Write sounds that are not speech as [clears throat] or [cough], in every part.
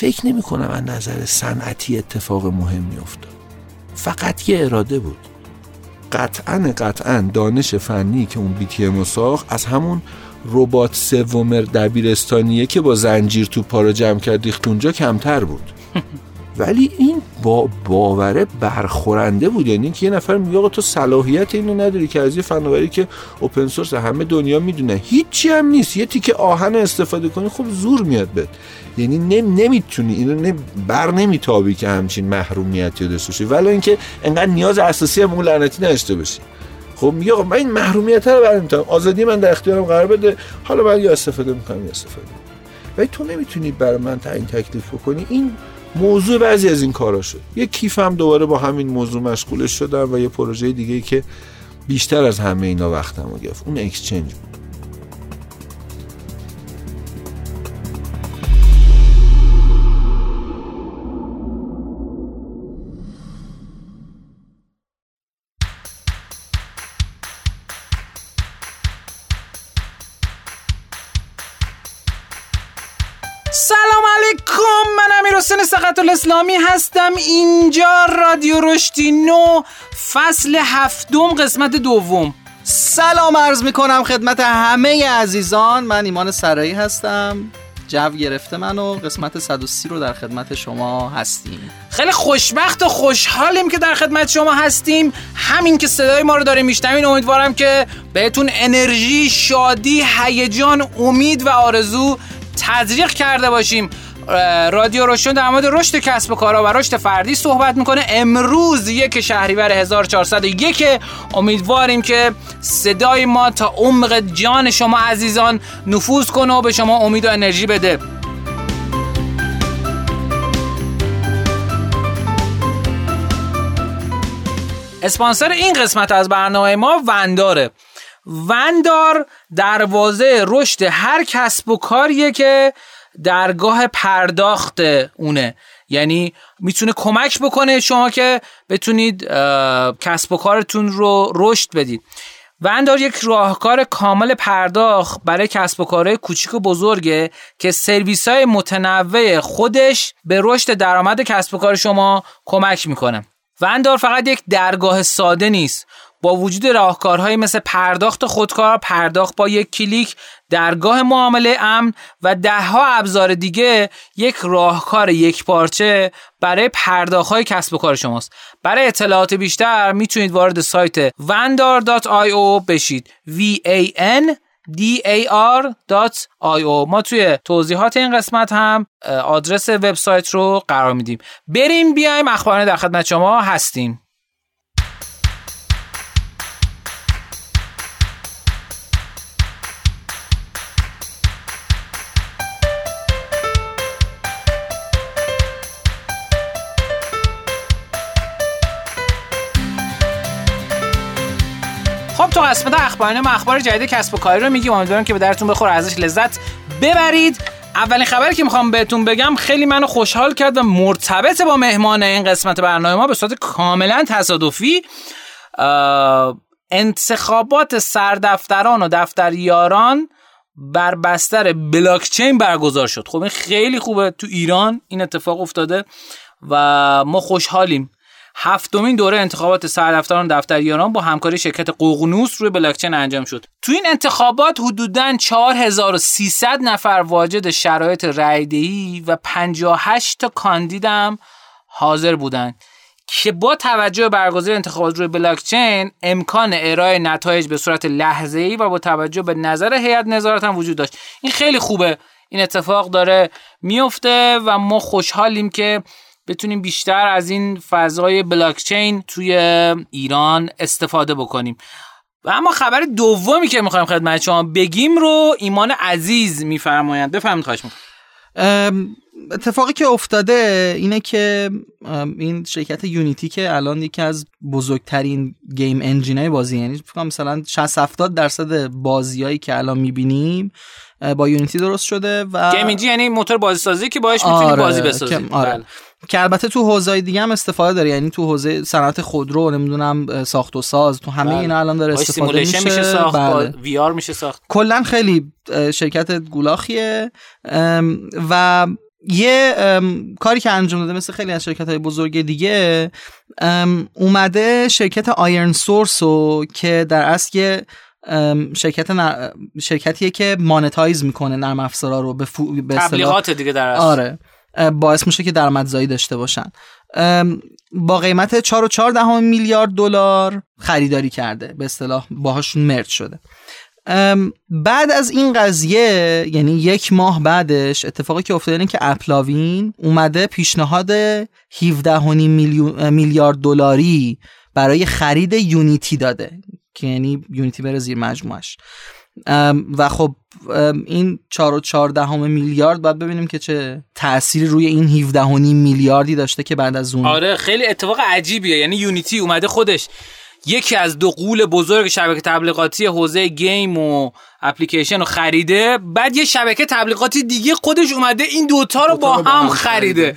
فکر نمی کنم از نظر صنعتی اتفاق مهمی افتاد. فقط یه اراده بود. قطعا قطعا دانش فنی که اون بیتی ساخت از همون ربات سوم دبیرستانیه که با زنجیر تو پا رو جمع کرد اونجا کمتر بود. [laughs] ولی این با باوره برخورنده بود. یعنی که یه نفر میگه آقا تو صلاحیت اینو نداری که از یه فناوری که اوپن سورس همه دنیا می‌دونه. هیچی هم نیست. یه تیکه آهن استفاده کنی خب زور میاد بهت. یعنی نم نمی‌تونی اینو نم بر نمیتابی که همچین محرومیتی داشته باشی. ولی اینکه انقدر نیاز اساسی هم اون لعنتی نداشته باشی. خب میگه آقا من این محرومیت رو برمیتونم آزادی من در اختیارم قرار بده. حالا من یا استفاده می‌کنم یا استفاده ولی تو نمی‌تونی برای من تعیین تکلیف بکنی. این موضوع بعضی از این کارا شد. یه کیف دوباره با همین موضوع مشغولش شدم و یه پروژه دیگه که بیشتر از همه اینا وقتمو گرفت. اون اکسچنج بود. سقط الاسلامی هستم. اینجا رادیو رشدی نو فصل هفتم قسمت دوم. سلام عرض می‌کنم خدمت همه عزیزان. من ایمان سرایی هستم. جو گرفته من و قسمت 130 رو در خدمت شما هستیم. خیلی خوشبخت و خوشحالیم که در خدمت شما هستیم. همین که صدای ما رو داریم میشنوین امیدوارم که بهتون انرژی شادی هیجان امید و آرزو تزریق کرده باشیم. رادیو روشن در مورد رشد کسب و کارها و رشد فردی صحبت می‌کنه. امروز یک شهریور 1401 امیدواریم که صدای ما تا عمق جان شما عزیزان نفوذ کنه و به شما امید و انرژی بده. اسپانسر این قسمت از برنامه ما ونداره. وندار دروازه رشد هر کسب و کاریه که درگاه پرداخت اونه. یعنی می‌تونه کمک بکنه شما که بتونید کسب و کارتون رو رشد بدید. وندار یک راهکار کامل پرداخت برای کسب و کارهای کوچیک و بزرگه که سرویس های متنوع خودش به رشد درآمد کسب و کار شما کمک می‌کنه. وندار فقط یک درگاه ساده نیست. با وجود راهکارهایی مثل پرداخت خودکار، پرداخت با یک کلیک، درگاه معامله امن و دهها ابزار دیگه یک راهکار یک پارچه برای پرداخت های کسب و کار شماست. برای اطلاعات بیشتر می‌تونید وارد سایت vandar.io بشید. v a n d a r.io ما توی توضیحات این قسمت هم آدرس وبسایت رو قرار میدیم. بریم بیایم اخبار در خدمت شما هستیم. قسمت اخبارانه ما اخبار جدید کسب و کاری رو میگیم. امیدوارم که به درتون بخور ازش لذت ببرید. اولین خبری که می‌خوام بهتون بگم خیلی منو خوشحال کرد و مرتبط با مهمان این قسمت برنامه ما به صورت کاملا تصادفی انتخابات سردفتران و دفتریاران بر بستر بلاکچین برگزار شد. خب این خیلی خوبه. تو ایران این اتفاق افتاده و ما خوشحالیم. هفتمین دوره انتخابات سردفتران دفتریاران با همکاری شرکت ققنوس روی بلاکچین انجام شد. تو این انتخابات حدوداً 4300 نفر واجد شرایط رایدهی و 58 تا کاندیدم حاضر بودند که با توجه به برگزاری انتخابات روی بلاکچین امکان ارائه نتایج به صورت لحظه‌ای و با توجه به نظر هیئت نظارت هم وجود داشت. این خیلی خوبه. این اتفاق داره میفته و ما خوشحالیم که بتونیم بیشتر از این فضای بلاکچین توی ایران استفاده بکنیم و اما خبر دومی که می‌خوایم خدمت شما بگیم رو ایمان عزیز میفرمایند بفرمایید خواهش می‌کنم اتفاقی که افتاده اینه که این شرکت Unity که الان یکی از بزرگترین game engine ای بازی یعنی مثلا 60 70 درصد بازیایی که الان می‌بینیم با Unity درست شده و game engine یعنی موتور بازی سازی که باهاش می‌تونی آره، بازی بسازی آره. بله. که البته تو حوزه دیگه هم استفاده داره یعنی تو حوزه صنعت خودرو نمی‌دونم ساخت و ساز تو همه بله. اینا الان داره استفاده میشه میشه ساخت بله. VR میشه ساخت کلا خیلی شرکت گولاخیه و یه کاری که انجام داده مثل خیلی از شرکت های بزرگ دیگه اومده شرکت آیرن سورس رو که در اصل یه شرکت نر... شرکتیه که مانتایز می‌کنه نرم افزارا رو به, فو... به تبلیغات دیگه در اصل. آره باعث میشه که درآمدزایی داشته باشن. با قیمت 4 و 4 دهم میلیارد دلار خریداری کرده. به اصطلاح باهاشون مرج شده. بعد از این قضیه یعنی یک ماه بعدش اتفاقی که افتاده اینه که اپلاوین اومده پیشنهاد 17 میلیارد دلاری برای خرید یونیتی داده. که یعنی یونیتی بره زیر مجموعش. و خب این 4 و 14 میلیارد باید ببینیم که چه تأثیری روی این 17 میلیاردی داشته که بعد از اون. آره خیلی اتفاق عجیبیه. یعنی یونیتی اومده خودش یکی از دو غول بزرگ شبکه تبلیغاتی حوزه game و اپلیکیشن رو خریده بعد یه شبکه تبلیغاتی دیگه خودش اومده این دوتا رو با هم خریده.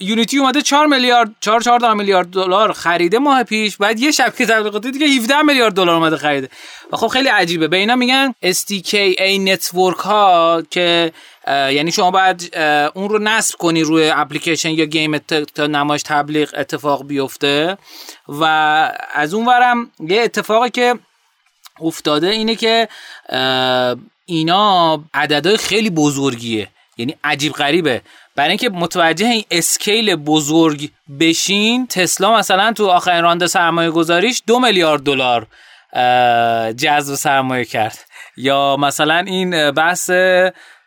یونیتی اومده 4 میلیارد 4 4 میلیارد دلار خریده ماه پیش. بعد یه شبکه تبلیغاتی دیگه 17 میلیارد دلار اومده خریده. و خب خیلی عجیبه. به اینا میگن SDK ad network ها که یعنی شما باید اون رو نصب کنی روی اپلیکیشن یا game تا نمایش تبلیغ اتفاق بیفته. و از اون ورم یه اتفاقی که افتاده اینه که اینا عددهای خیلی بزرگیه. یعنی عجیب غریبه. برای اینکه متوجه این اسکیل بزرگ بشین تسلا مثلا تو آخرین راند سرمایه گذاریش دو میلیارد دلار جذب سرمایه کرد. یا مثلا این بحث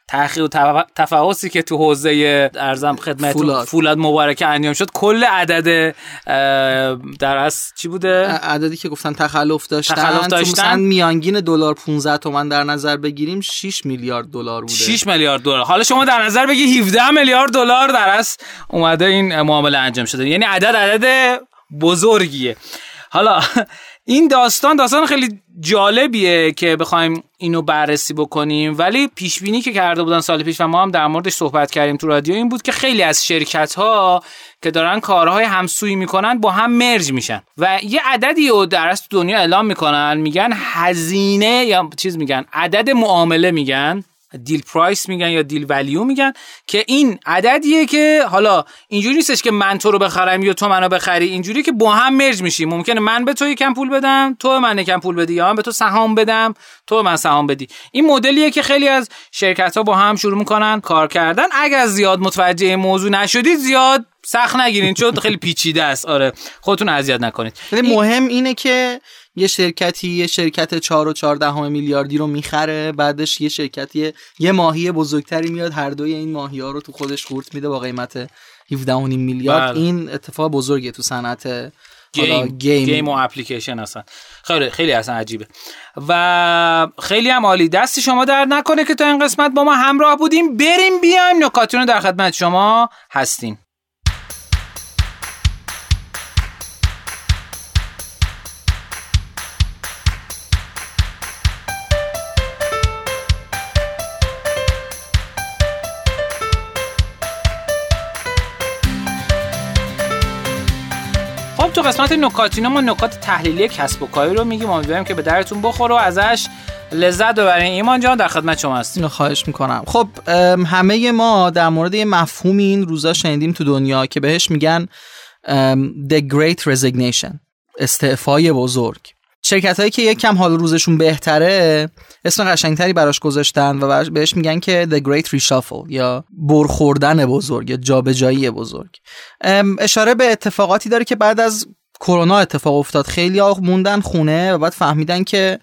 تحقیق و تفحصی که تو حوزه ارزم خدمت فولاد. فولاد مبارکه انجام شد. کل عدد در از چی بوده؟ عددی که گفتن تخلف داشتن. تخلف داشتن مثلا میانگین دلار 15 تومن در نظر بگیریم 6 میلیارد دلار بوده. 6 میلیارد دلار. حالا شما در نظر بگی 17 میلیارد دلار در از اومده این معامله انجام شده. یعنی عدد عدد بزرگیه. حالا این داستان داستان خیلی جالبیه که بخوایم اینو بررسی بکنیم. ولی پیش بینی که کرده بودن سال پیش و ما هم در موردش صحبت کردیم تو رادیو این بود که خیلی از شرکت ها که دارن کارهای همسویی می‌کنن با هم مرج میشن. و یه عددی رو در دنیا اعلام می‌کنن میگن هزینه یا چیز میگن عدد معامله میگن. دیل پرایس میگن یا دیل ولیو میگن که این عددیه که حالا اینجوری نیستش که من تو رو بخرم یا تو منو بخری اینجوری که با هم مرج میشیم ممکنه من به تو یکم پول بدم تو من یکم پول بدی یا من به تو سهام بدم تو من سهام بدی. این مدلیه که خیلی از شرکت ها با هم شروع می‌کنن کار کردن. اگر زیاد متوجه موضوع نشدید زیاد سخت نگیرین چون خیلی پیچیده است. آره خودتون اذیت نکنید. مهم اینه که یه شرکتی یه شرکت 4 و 14 میلیاردی رو می‌خره بعدش یه شرکتی یه ماهی بزرگتری میاد هر دوی این ماهی ها رو تو خودش قورت میده با قیمت 17 میلیارد. بله. این اتفاق بزرگه تو صنعت game. game game و اپلیکیشن اصلا. خیلی خیلی اصلا عجیبه. و خیلی هم عالی. دست شما درد نکنه که تا این قسمت با ما همراه بودیم. بریم بیایم. نکاتون در خدمت شما هستیم. قسمت نکاتینا ما نکات تحلیلی کسب و کاری رو میگیم. امیدواریم که به درتون بخوره و ازش لذت ببرین. ایمان جان در خدمت شما هستیم. خواهش می‌کنم. خب همه ما در مورد یه مفهوم این روزا شنیدیم تو دنیا که بهش میگن The Great Resignation استعفای بزرگ. شرکت هایی که یک کم حال روزشون بهتره اسم قشنگتری براش گذاشتن و بهش میگن که The Great Reshuffle یا برخوردن بزرگ یا جابجایی بزرگ. اشاره به اتفاقاتی داره که بعد از کرونا اتفاق افتاد خیلی ها موندن خونه و بعد فهمیدن که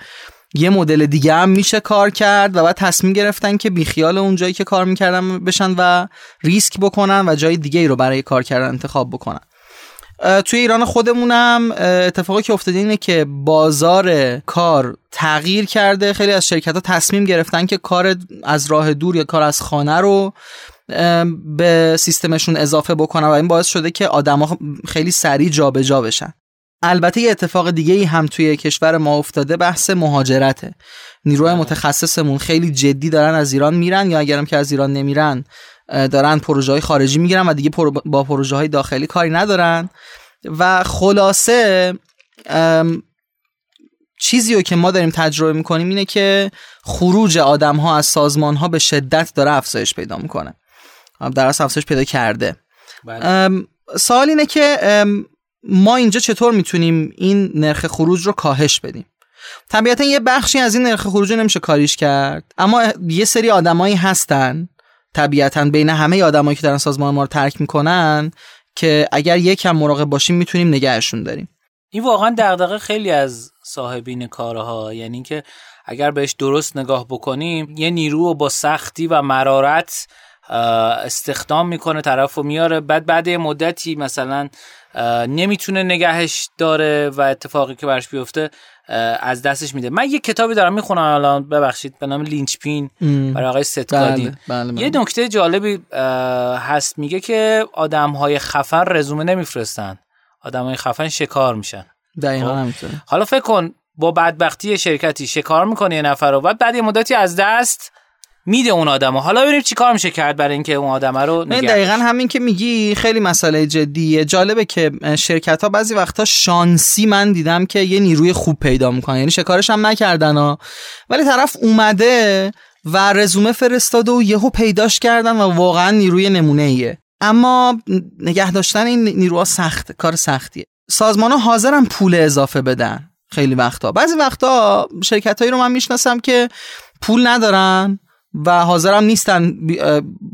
یه مدل دیگه هم میشه کار کرد و بعد تصمیم گرفتن که بیخیال اون جایی که کار می‌کردن بشن و ریسک بکنن و جای دیگه ای رو برای کار کردن انتخاب بکنن. توی ایران خودمونم اتفاقی که افتاده اینه که بازار کار تغییر کرده. خیلی از شرکت ها تصمیم گرفتن که کار از راه دور یا کار از خانه رو به سیستمشون اضافه بکنن و این باعث شده که آدما خیلی سریع جابجا بشن. البته یه اتفاق دیگه ای هم توی کشور ما افتاده بحث مهاجرته. نیروی بله. متخصصمون خیلی جدی دارن از ایران میرن یا اگرم که از ایران نمیرن دارن پروژه های خارجی می‌گیرن و دیگه با پروژه های داخلی کاری ندارن. و خلاصه چیزی رو که ما داریم تجربه می‌کنیم اینه که خروج آدم ها از سازمان ها به شدت داره افزایش پیدا می‌کنه. در اصل افزایش پیدا کرده. بله. سوال اینه که ما اینجا چطور می‌تونیم این نرخ خروج رو کاهش بدیم؟ طبیعتا یه بخشی از این نرخ خروج نمیشه کاریش کرد اما یه سری آدمایی هستن طبیعتا بین همه آدمایی که دارن سازمان ما رو ترک می‌کنن که اگر یکم مراقب باشیم می‌تونیم نگهشون داریم. این واقعا دغدغه خیلی از صاحبین کارها یعنی که اگر بهش درست نگاه بکنیم یه نیرو رو با سختی و مرارت استخدام می‌کنه طرف رو میاره. بعد بعد مدتی مثلا نمی‌تونه نگهش داره و اتفاقی که برش بیفته از دستش میده. من یه کتابی دارم می‌خونم الان ببخشید به نام لینچ پین برای آقای ستگادی بله، بله، یه نکته جالبی هست. میگه که آدم های خفن رزومه نمیفرستن. آدم های خفن شکار میشن. دقیقا خب. حالا فکر کن با بدبختی شرکتی شکار می‌کنه یه نفر رو بعد بعد یه مدتی از دست میده اون آدمو. حالا ببینیم چیکار میشه کرد برای اینکه اون آدم رو من نگه دقیقا همین که میگی خیلی مسئله جدیه. جالبه که شرکت ها بعضی وقتا شانسی من دیدم که یه نیروی خوب پیدا می‌کنن. یعنی شکارش هم نکردن ها. ولی طرف اومده و رزومه فرستاده و یهو پیداش کردن و واقعا نیروی نمونه ایه اما نگه داشتن این نیروها سخت کار سختیه. سازمان ها حاضرن پول اضافه بدن خیلی وقتا. بعضی وقتا شرکت هایی رو من می‌شناسم که پول ندارن. و حاضرم نیستن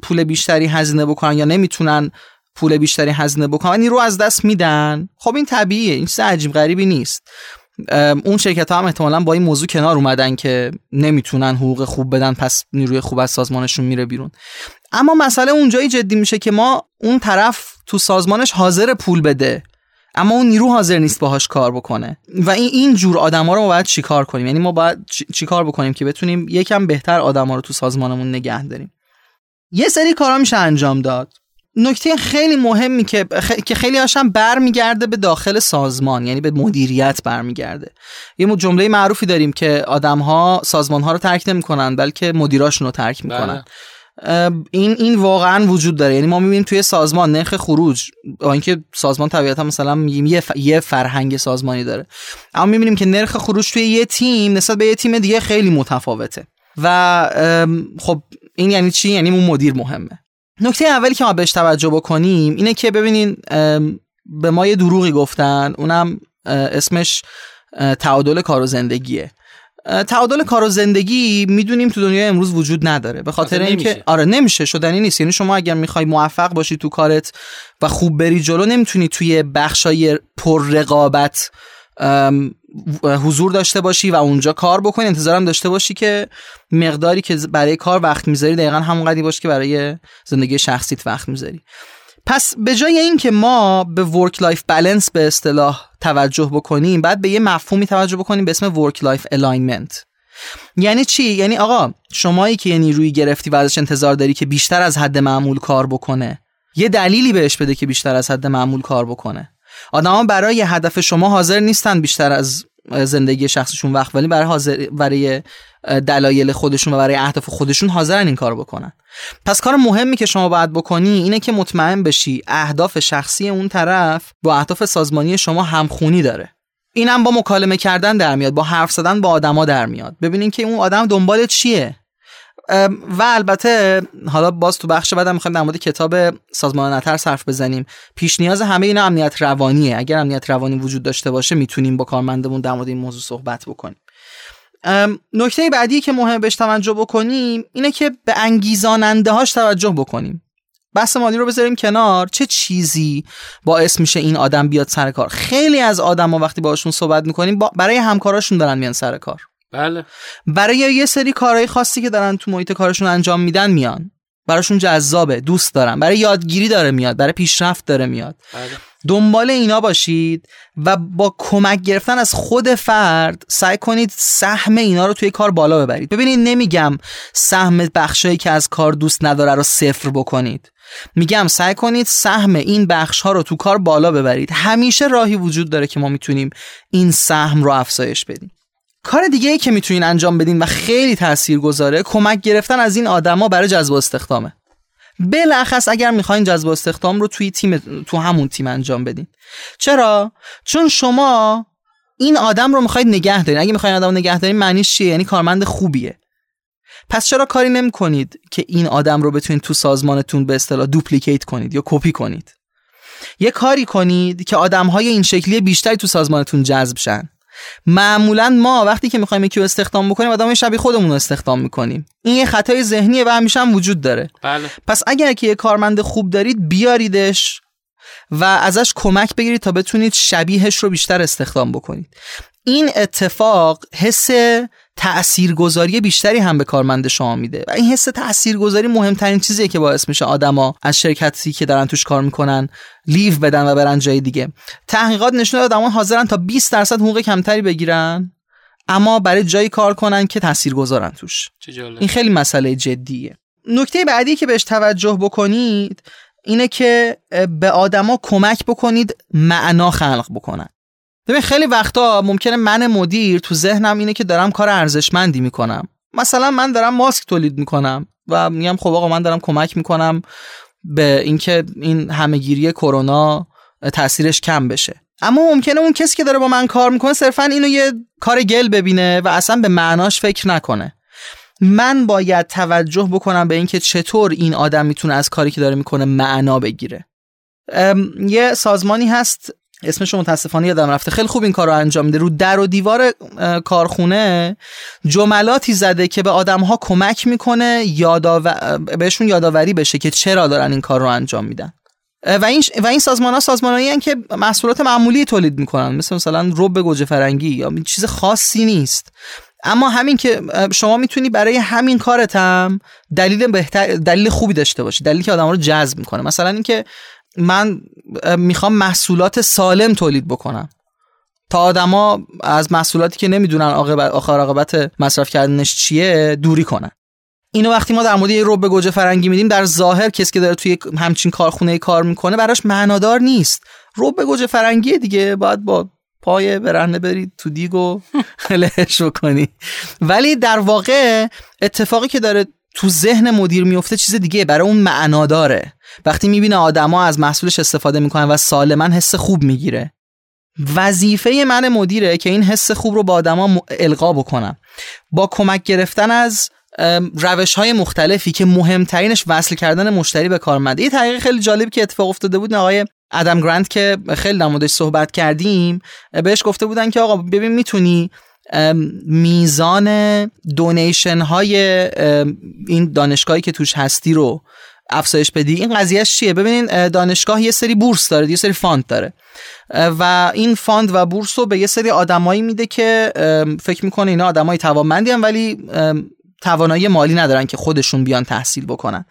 پول بیشتری هزینه بکنن یا نمی‌تونن پول بیشتری هزینه بکنن نیرو از دست میدن. خب این طبیعیه این چیز عجیب غریبی نیست. اون شرکت ها هم احتمالا با این موضوع کنار اومدن که نمی‌تونن حقوق خوب بدن پس نیروی خوب از سازمانشون میره بیرون. اما مسئله اونجایی جدی میشه که ما اون طرف تو سازمانش حاضر پول بده. اما اون نیرو حاضر نیست باهاش کار بکنه. و این این جور آدما رو ما باید چیکار کنیم؟ یعنی ما باید چیکار بکنیم که بتونیم یکم بهتر آدما رو تو سازمانمون نگه داریم؟ یه سری کارا میشه انجام داد. نکته خیلی مهمی که که خیلی هاشم برمیگرده به داخل سازمان یعنی به مدیریت برمیگرده. یه جمله معروفی داریم که آدم ها سازمان ها رو ترک نمی‌کنن بلکه مدیراشون رو ترک می‌کنن. بله. این این واقعا وجود داره. یعنی ما می‌بینیم توی سازمان نرخ خروج با اینکه سازمان طبیعتا مثلا میگیم یه, یه فرهنگ سازمانی داره. اما می‌بینیم که نرخ خروج توی یه تیم نسبت به یه تیم دیگه خیلی متفاوته. و خب این یعنی چی؟ یعنی اون مدیر مهمه. نکته اولی که ما بهش توجه بکنیم اینه که ببینین به ما یه دروغی گفتن. اونم اسمش تعادل کار و زندگیه. تعادل کار و زندگی می‌دونیم تو دنیای امروز وجود نداره. به خاطر اینکه آره نمیشه شدنی نیست. یعنی شما اگر می‌خوای موفق باشی تو کارت و خوب بری جلو نمی‌تونی توی بخشای پر رقابت حضور داشته باشی و اونجا کار بکنی. انتظارم داشته باشی که مقداری که برای کار وقت می‌ذاری دقیقا همون قدری باشه که برای زندگی شخصیت وقت می‌ذاری. پس به جای اینکه ما به work life balance به اصطلاح توجه بکنیم بعد به یه مفهومی توجه بکنیم به اسم work life alignment یعنی چی؟ یعنی آقا شمایی که یه نیروی گرفتی و ازش انتظار داری که بیشتر از حد معمول کار بکنه یه دلیلی بهش بده که بیشتر از حد معمول کار بکنه. آدما برای هدف شما حاضر نیستن بیشتر از زندگی شخصشون وقت ولی برای حاضر برای دلایل خودشون و برای اهداف خودشون حاضرن این کار بکنن. پس کار مهمی که شما باید بکنی اینه که مطمئن بشی اهداف شخصی اون طرف با اهداف سازمانی شما همخونی داره. اینم با مکالمه کردن در میاد با حرف زدن با آدما در میاد. ببینین که اون آدم دنبال چیه. و البته حالا باز تو بخش بعدم می‌خوایم در مورد کتاب سازمان نتر صرف بزنیم. پیش نیاز همه اینا امنیت روانیه. اگر امنیت روانی وجود داشته باشه می‌تونیم با کارمندمون در مورد این موضوع صحبت بکنیم. نکته بعدی که مهم بهش توجه بکنیم اینه که به انگیزاننده هاش توجه بکنیم. بحث مالی رو بذاریم کنار. چه چیزی باعث میشه این آدم بیاد سر کار؟ خیلی از آدم ها وقتی باشون صحبت می‌کنیم برای همکاراشون دارن میان سر کار. بله. برای یه سری کارهای خاصی که دارن تو محیط کارشون انجام میدن میان. براشون جذابه دوست دارن. برای یادگیری داره میاد برای پیشرفت داره میاد. بله. دنبال اینا باشید و با کمک گرفتن از خود فرد سعی کنید سهم اینا رو توی کار بالا ببرید. ببینید نمیگم سهم بخشایی که از کار دوست نداره رو صفر بکنید. میگم سعی کنید سهم این بخش ها رو تو کار بالا ببرید. همیشه راهی وجود داره که ما می‌تونیم این سهم رو افزایش بدیم. کار دیگه ای که می‌تونین انجام بدین و خیلی تأثیر گذاره کمک گرفتن از این آدما برای جذب استخدامه. بلخص اگر می‌خواین جذب استخدام رو توی تیم تو همون تیم انجام بدین. چرا؟ چون شما این آدم رو می‌خواید نگه دارین. اگه می‌خواین آدم رو نگه دارین معنیش چیه؟ یعنی کارمند خوبیه. پس چرا کاری نمی کنید که این آدم رو بتونید تو سازمانتون به اصطلاح دوپلیکیت کنید یا کپی کنید؟ یه کاری کنید که آدم های این شکلی بیشتری تو سازمانتون جذب شن. معمولا ما وقتی که می‌خوایم یکی رو استخدام بکنیم آدم شبیه خودمون رو استخدام می‌کنیم. این یه خطای ذهنیه و همیشه هم وجود داره. بله. پس اگر که یه کارمند خوب دارید بیاریدش و ازش کمک بگیرید تا بتونید شبیهش رو بیشتر استخدام بکنید. این اتفاق حس تاثیرگذاری بیشتری هم به کارمند شما میده و این حس تاثیرگذاری مهمترین چیزیه که باعث میشه آدما از شرکتی که دارن توش کار می‌کنن لیو بدن و برن جای دیگه. تحقیقات نشون داده آدما حاضرن تا 20 درصد حقوق کمتری بگیرن اما برای جایی کار کنن که تاثیرگذارن توش. این خیلی مسئله جدیه. نکته بعدی که بهش توجه بکنید اینه که به آدما کمک بکنید معنا خلق بکنن. ببین خیلی وقتا ممکنه من مدیر تو ذهنم اینه که دارم کار ارزشمندی می‌کنم. مثلا من دارم ماسک تولید می‌کنم و میگم خب آقا من دارم کمک می‌کنم به اینکه این همهگیری کرونا تاثیرش کم بشه. اما ممکنه اون کسی که داره با من کار می‌کنه صرفا اینو یه کار گل ببینه و اصلا به معناش فکر نکنه. من باید توجه بکنم به اینکه چطور این آدم می‌تونه از کاری که داره می‌کنه معنا بگیره. یه سازمانی هست اسمش متاسفانه یادم رفته. خیلی خوب این کار رو انجام میده. رو در و دیوار کارخونه جملاتی زده که به آدم ها کمک می‌کنه یادآور... بهشون یادآوری بشه که چرا دارن این کار رو انجام میدن. و این و این سازمان ها سازمان که محصولات معمولی تولید می‌کنن. مثل مثلا رب گوجه فرنگی یا چیز خاصی نیست. اما همین که شما می‌تونی برای همین کارت هم دلیل بهتر دلیل خوبی داشته باشی. دلیلی که آدم رو جذب می‌کنه. مثلا اینکه من می‌خوام محصولات سالم تولید بکنم. تا آدما از محصولاتی که نمی‌دونن عاقبت آخر عاقبت مصرف کردنش چیه دوری کنن. اینو وقتی ما در مورد یه رب گوجه فرنگی میدیم در ظاهر کسی که داره توی همچین کارخونه کار می‌کنه براش معنادار نیست. رب گوجه فرنگی دیگه باید با پای برهنه برید تو دیگ و [laughs] لهش بکنی. ولی در واقع اتفاقی که داره تو ذهن مدیر میفته چیز دیگه برای اون معنا داره. وقتی می‌بینه آدما از محصولش استفاده می‌کنن و سالما حس خوب می‌گیره. وظیفه من مدیره که این حس خوب رو با آدما القا بکنم. با کمک گرفتن از روش های مختلفی که مهمترینش وصل کردن مشتری به کارمنده یه تحقیق خیلی جالبی که اتفاق افتاده بود آقای ادم گرانت که خیلی در صحبت کردیم بهش گفته بودن که آقا ببین می‌تونی میزان donation های این دانشگاهی که توش هستی رو افزایش بدی. این قضیهش چیه؟ ببینین دانشگاه یه سری بورس داره یه سری fund داره. و این fund و بورس رو به یه سری آدمایی میده که فکر می‌کنه اینا آدمای توانمندی ولی توانایی مالی ندارن که خودشون بیان تحصیل بکنن.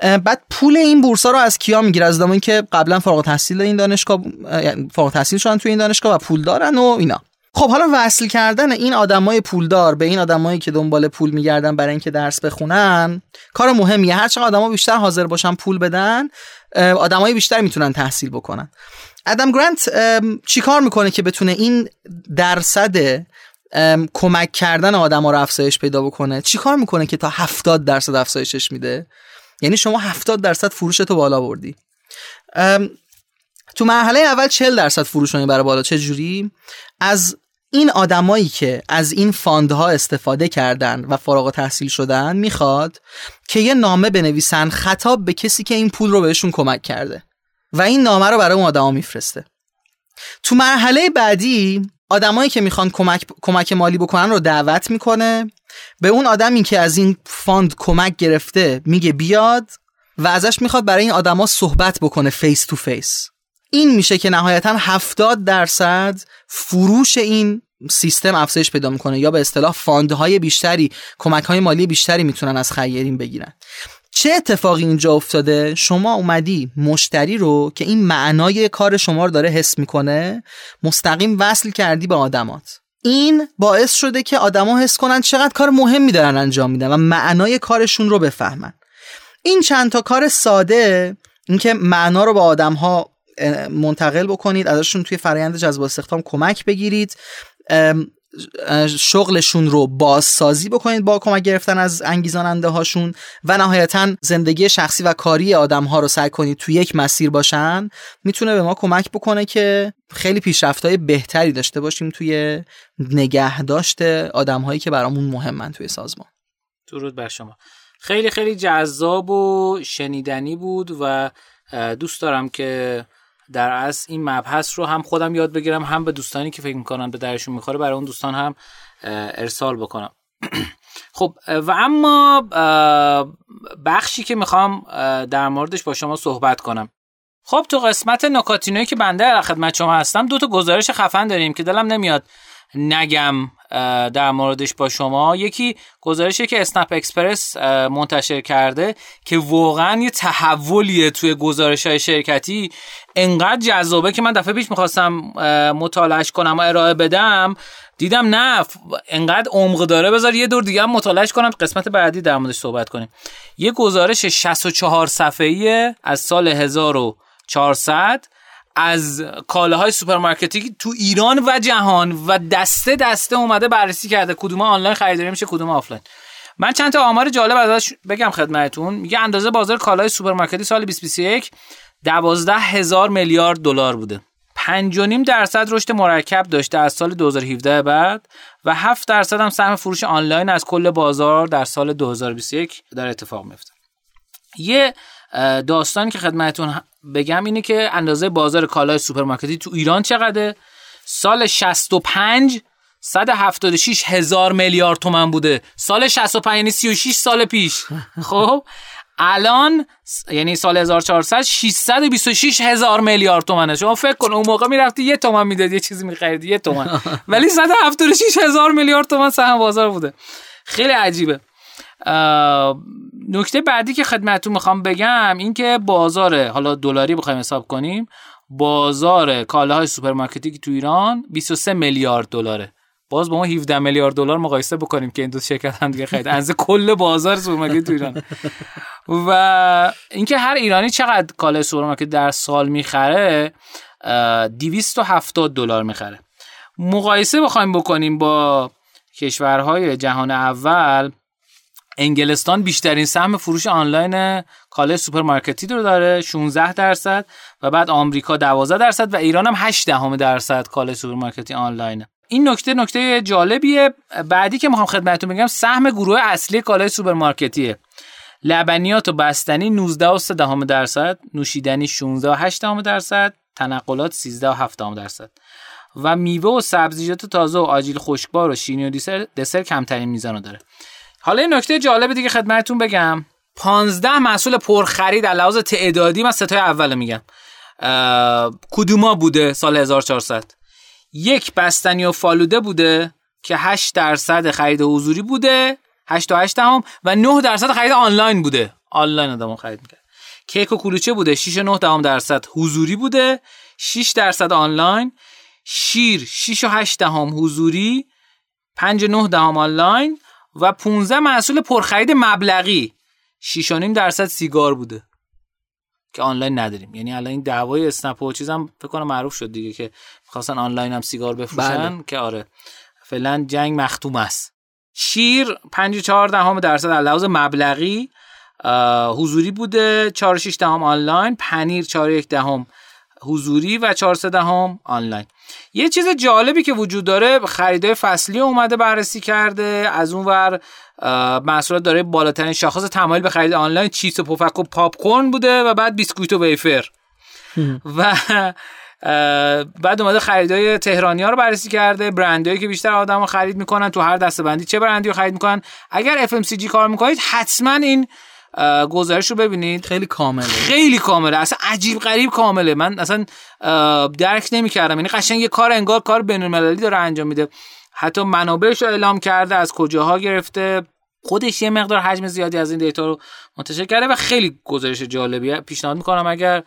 بعد پول این بورس ها رو از کیا می‌گیره؟ از کسانی که قبلا فارغ تحصیل این دانشگاه یعنی فارغ تحصیل شدن توی این دانشگاه و پول دارن و اینا. خب حالا وصل کردن این آدمای پولدار به این آدمایی که دنبال پول میگردن برای اینکه درس بخونن کار مهمیه. هر چقدر آدما بیشتر حاضر باشن پول بدن آدمای بیشتر می‌تونن تحصیل بکنن. ادم گرانت چیکار می‌کنه که بتونه این درصد کمک کردن آدما رو افزایش پیدا بکنه؟ چیکار می‌کنه که تا 70 درصد افزایشش میده؟ یعنی شما 70 درصد فروش تو بالا بردی. تو مرحله اول 40 درصد فروش برای بالا. چه جوری از این آدمایی که از این فاندها استفاده کردن و فارغ تحصیل شدن می‌خواد که یه نامه بنویسن خطاب به کسی که این پول رو بهشون کمک کرده. و این نامه رو برای اون آدما میفرسته. تو مرحله بعدی آدمایی که می‌خوان کمک کمک مالی بکنن رو دعوت می‌کنه. به اون آدمی که از این fund کمک گرفته میگه بیاد و ازش می‌خواد برای این آدما صحبت بکنه face to face این میشه که نهایتا 70 درصد فروش این سیستم افزایش پیدا می‌کنه یا به اصطلاح fund های بیشتری کمک های مالی بیشتری می‌تونن از خیرین بگیرن. چه اتفاقی اینجا افتاده؟ شما اومدی مشتری رو که این معنای کار شما رو داره حس می‌کنه مستقیم وصل کردی به آدمات. این باعث شده که آدما حس کنن چقدر کار مهمی دارن انجام میدن و معنای کارشون رو بفهمن. این چند تا کار ساده اینکه معنا رو به آدم ها منتقل بکنید ازشون توی فرایند جذب استخدام کمک بگیرید. شغلشون رو بازسازی بکنید با کمک گرفتن از انگیزاننده هاشون و نهایتا زندگی شخصی و کاری آدم ها رو سعی کنید توی یک مسیر باشن می‌تونه به ما کمک بکنه که خیلی پیشرفت های بهتری داشته باشیم توی نگه داشته آدم هایی که برامون مهمن توی سازمان. درود بر شما. خیلی خیلی جذاب و شنیدنی بود و دوست دارم که در اصل این مبحث رو هم خودم یاد بگیرم هم به دوستانی که فکر می‌کنن به درشون می‌خوره برای اون دوستان هم ارسال بکنم. [clears throat] خب و اما بخشی که می‌خوام در موردش با شما صحبت کنم. خب تو قسمت نکاتینوی که بنده در خدمت شما هستم دو تا گزارش خفن داریم که دلم نمیاد نگم در موردش با شما. یکی گزارشی که اسنپ اکسپرس منتشر کرده که واقعا یه تحولیه توی گزارش های شرکتی. انقدر جذابه که من دفعه پیش می‌خواستم مطالعش کنم و ارائه بدم. دیدم نه انقدر عمق داره. بذار یه دور دیگه هم مطالعش کنم قسمت بعدی در موردش صحبت کنیم. یه گزارش 64 صفحه‌ای از سال 1400 از کالاهای سوپرمارکتی تو ایران و جهان و دسته دسته اومده بررسی کرده کدوم آنلاین خریداری میشه کدوم آفلاین. من چند تا آمار جالب ازش بگم خدمتتون. میگه اندازه بازار کالای سوپرمارکتی سال 2021 دوازده هزار میلیارد دلار بوده. 5.5 درصد رشد مرکب داشته از سال 2017 بعد و 7 درصد هم سهم فروش آنلاین از کل بازار در سال 2021 در اتفاق میفته یه داستانی که خدمتتون بگم اینه که اندازه بازار کالای سوپرمارکتی تو ایران چقدره؟ سال 65 176 هزار میلیارد تومن بوده. سال 65 یعنی 36 سال پیش. [laughs] خب؟ الان یعنی سال 1400 626 هزار میلیارد تومنه. شما فکر کن اون موقع می‌رفتی یه تومن می‌داد یه چیزی میخریدی یه تومن. [laughs] ولی 176 هزار میلیارد تومن سهم بازار بوده. خیلی عجیبه. نکته بعدی که خدمتتون می‌خوام بگم این که بازار حالا دلاری بخوایم حساب کنیم بازار کالاهای سوپرمارکتی که تو ایران 23 میلیارد دلاره. باز با ما 17 میلیارد دلار مقایسه بکنیم که این دو شرکت هم دیگه خرید. از کل بازار سوپرمارکت تو ایران. و اینکه هر ایرانی چقدر کالای سوپرمارکت در سال می‌خره 270 دلار می‌خره. مقایسه بخوایم بکنیم با کشورهای جهان اول انگلستان بیشترین سهم فروش آنلاین کالای سوپرمارکتی رو داره 16 درصد و بعد آمریکا 12 درصد و ایران هم 8 دهم درصد کالای سوپرمارکتی آنلاینه این نکته نکته جالبیه. بعدی که می‌خوام خدمتتون بگم سهم گروه اصلی کالای سوپرمارکتیه. لبنیات و بستنی 19 و 3 دهم درصد نوشیدنی 16 و 8 دهم درصد تنقلات 13 و 7 دهم درصد. و میوه و سبزیجات تازه و آجیل خشکبار و شیرینی و دسر, دسر کمترین میزان رو داره. حالا این نکته جالب دیگه خدمتتون بگم. 15 محصول پرخرید از لحاظ تعدادی من ستای اول میگم. کدوما بوده سال 1400 یک بستنی و فالوده بوده که 8 درصد خرید حضوری بوده 8 تا 8 دهم و 9 درصد خرید آنلاین بوده. آنلاین آدم خرید می‌کرد کیک و کلوچه بوده 6 9 دهم درصد حضوری بوده 6 درصد آنلاین شیر 6 و 8 دهم حضوری 5 9 دهم آنلاین و 15 محصول پرخرید مبلغی. 6 درصد سیگار بوده. که آنلاین نداریم. یعنی الان این دعوای اسنپ و چیزم فکر کنم معروف شد دیگه که می‌خواستن آنلاین هم سیگار بفروشن. بله. که آره. فعلا جنگ مختوم است. شیر 54 دهم درصد از لحاظ مبلغی حضوری بوده. 4 6 دهم آنلاین. پنیر 4 1 دهم حضوری و 4 دهم آنلاین. یه چیز جالبی که وجود داره خریدای فصلی اومده بررسی کرده. از اون ور محصولات داره بالاترین شاخص تمایل به خرید آنلاین چیپس و پفک و پاپ کورن بوده و بعد بیسکویت و ویفر. و بعد اومده خریدای تهرانی ها رو بررسی کرده. برندهایی که بیشتر آدم رو خرید می‌کنن تو هر دسته بندی چه برندی رو خرید می‌کنن. اگر FMCG کار می‌کنید حتما این گزارش رو ببینید. خیلی کامله. خیلی کامله. اصلا عجیب غریب کامله. من اصلا درک نمی‌کردم. یعنی قشنگ یه کار انگار کار بین داره انجام میده. حتی منابعش رو اعلام کرده از کجاها گرفته. خودش یه مقدار حجم زیادی از این دیتا رو منتشر کرده و خیلی گزارش جالبیه. پیشنهاد می‌کنم اگر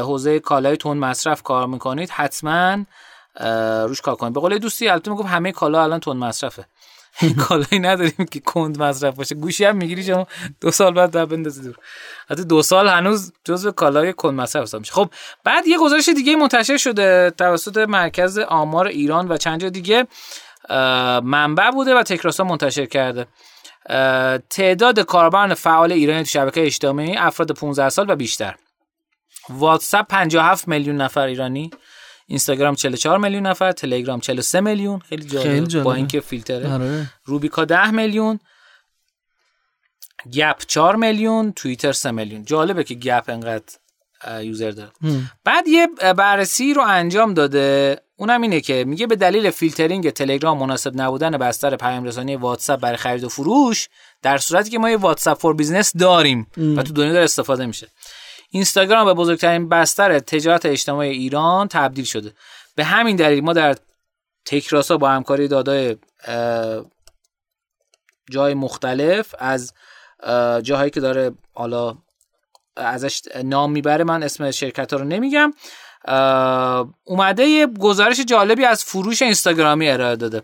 حوزه کالای تون مصرف کار می‌کنید حتما روش کار کنید. به قول دوستی البته میگم همه کالا الان تون مصرفه. [laughs] کالایی نداریم که کند مصرف باشه. گوشی هم می‌گیری شما دو سال بعد در بندازی دور. حتی دو سال هنوز جزو کالای کند مصرف حساب میشه. خب بعد یه گزارش دیگه منتشر شده توسط مرکز آمار ایران و چند جا دیگه منبع بوده و تکراسا منتشر کرده. تعداد کاربران فعال ایرانی تو شبکه اجتماعی افراد 15 سال و بیشتر. واتساپ 57 میلیون نفر ایرانی. اینستاگرام 44 میلیون نفر تلگرام 43 میلیون. خیلی جالب, با اینکه فیلتره. آره. روبیکا 10 میلیون. گپ 4 میلیون. توییتر 3 میلیون. جالبه که گپ انقدر user داره. بعد یه بررسی رو انجام داده. اونم اینه که میگه به دلیل فیلترینگ تلگرام مناسب نبودن بستر پیام رسانی واتساپ برای خرید و فروش در صورتی که ما یه WhatsApp for Business داریم و تو دنیا داره استفاده میشه. اینستاگرام به بزرگترین بستر تجارت اجتماعی ایران تبدیل شده. به همین دلیل ما در تکراسا با همکاری دادای جای مختلف از جاهایی که داره حالا ازش نام می‌بره من اسم شرکت ها رو نمیگم اومده یه گزارش جالبی از فروش اینستاگرامی ارائه داده.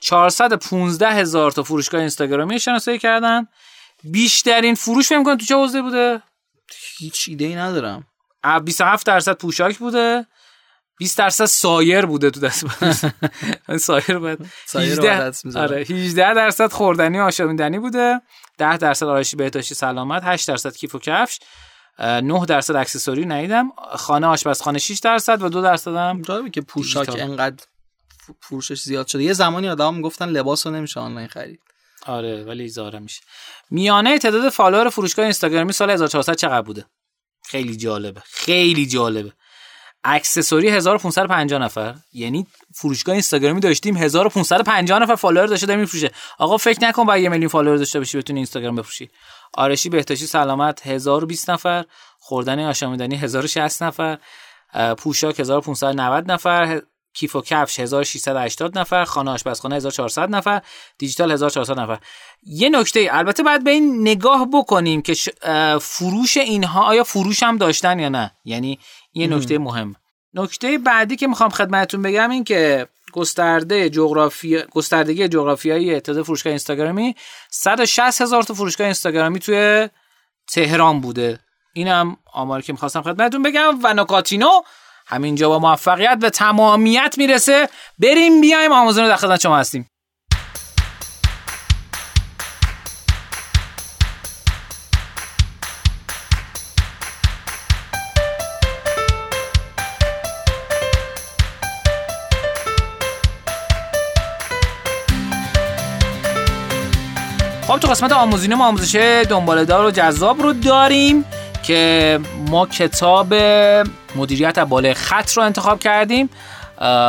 415 هزار تا فروشگاه اینستاگرامی شناسایی کردن. بیشترین فروش فکر تو چه حوزه بوده؟ هیچ ایده ای ندارم 27 درصد پوشاک بوده 20 درصد سایر بوده تو دست [laughs] سایر بود 18 آره 18 درصد خوردنی آشامیدنی بوده 10 درصد آرایشی بهداشتی سلامت 8 درصد کیف و کفش 9 درصد اکسسوری ندیدم. خانه آشپزخانه 6 درصد و 2 درصد هم جالبه که پوشاک انقدر فروشش زیاد شده. یه زمانی آدم می‌گفتن لباس رو نمیشه آنلاین خرید. آره ولی زاره میشه. میانه تعداد follower فروشگاه اینستاگرامی سال 1400 چقدر بوده؟ خیلی جالبه خیلی جالبه. اکسسوری 1550 نفر یعنی فروشگاه اینستاگرامی داشتیم 1550 نفر follower داشته داره میفروشه. آقا فکر نکن باید یه میلیون follower داشته باشی بتونی اینستاگرام بفروشی. آرایشی بهداشتی سلامت 1020 نفر خوردنی آشامیدنی 1060 نفر پوشاک 1590 نفر کیف و کفش 1680 نفر خانه آشپزخانه 1400 نفر دیجیتال 1400 نفر. یه نکته البته باید به این نگاه بکنیم که فروش اینها آیا فروش هم داشتن یا نه؟ یعنی یه نکته مهم. نکته بعدی که می‌خوام خدمتتون بگم این که گسترده جغرافی گستردگی جغرافیایی تعداد فروشگاه اینستاگرامی 160 هزار تا فروشگاه اینستاگرامی توی تهران بوده. اینم آماری که می‌خواستم خدمتتون بگم. و نکاتینو همینجا با موفقیت به تمامیت می‌رسه. بریم بیایم. آمازون رو در خدمت شما هستیم. خب تو قسمت آموزینه ما آموزش دنباله دار و جذاب رو داریم. که ما کتاب مدیریت بالای خط رو انتخاب کردیم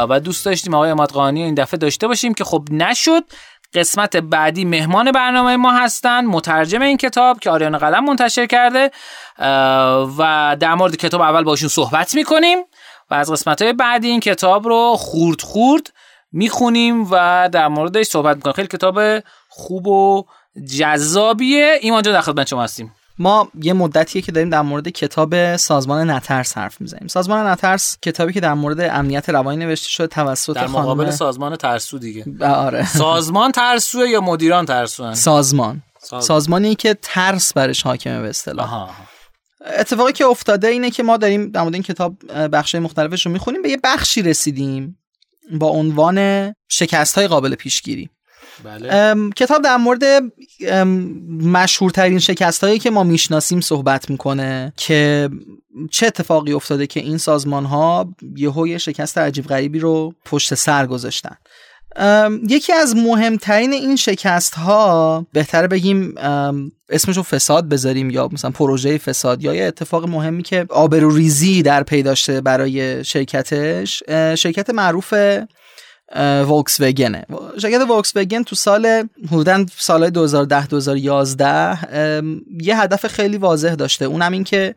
و دوست داشتیم آقای امادقانی این دفعه داشته باشیم که خب نشد. قسمت بعدی مهمان برنامه ما هستن مترجم این کتاب که آریان قلم منتشر کرده و در مورد کتاب اول باشون صحبت می‌کنیم. و از قسمت های بعدی این کتاب رو خورد خورد می‌خونیم و در موردش صحبت می‌کنیم. خیلی کتاب خوب و جذابیه. ایمان جان در خدمت شما هستیم. ما یه مدتیه که داریم در مورد کتاب سازمان نترس حرف می‌زنیم. سازمان نترس کتابی که در مورد امنیت روانی نوشته شده توسط در مقابل سازمان ترسو دیگه. آره. سازمان ترسو یا مدیران ترسو سازمان. سازمانی که ترس برش حاکمه به اصطلاح. اتفاقی که افتاده اینه که ما داریم در مورد این کتاب بخش مختلفش رو می‌خونیم به یه بخشی رسیدیم با عنوان شکست های قابل پیشگیری. بله. کتاب در مورد مشهورترین شکست هایی که ما می‌شناسیم صحبت می‌کنه که چه اتفاقی افتاده که این سازمان ها یه شکست عجیب غریبی رو پشت سر گذاشتن یکی از مهمترین این شکست ها بهتر بگیم اسمشو فساد بذاریم یا مثلا پروژه فساد یا یه اتفاق مهمی که آبروریزی در پی داشته برای شرکتش شرکت معروف وکس وگنه شرکت وگن تو سال حدودا سال 2010 2011 یه هدف خیلی واضح داشته. اونم این که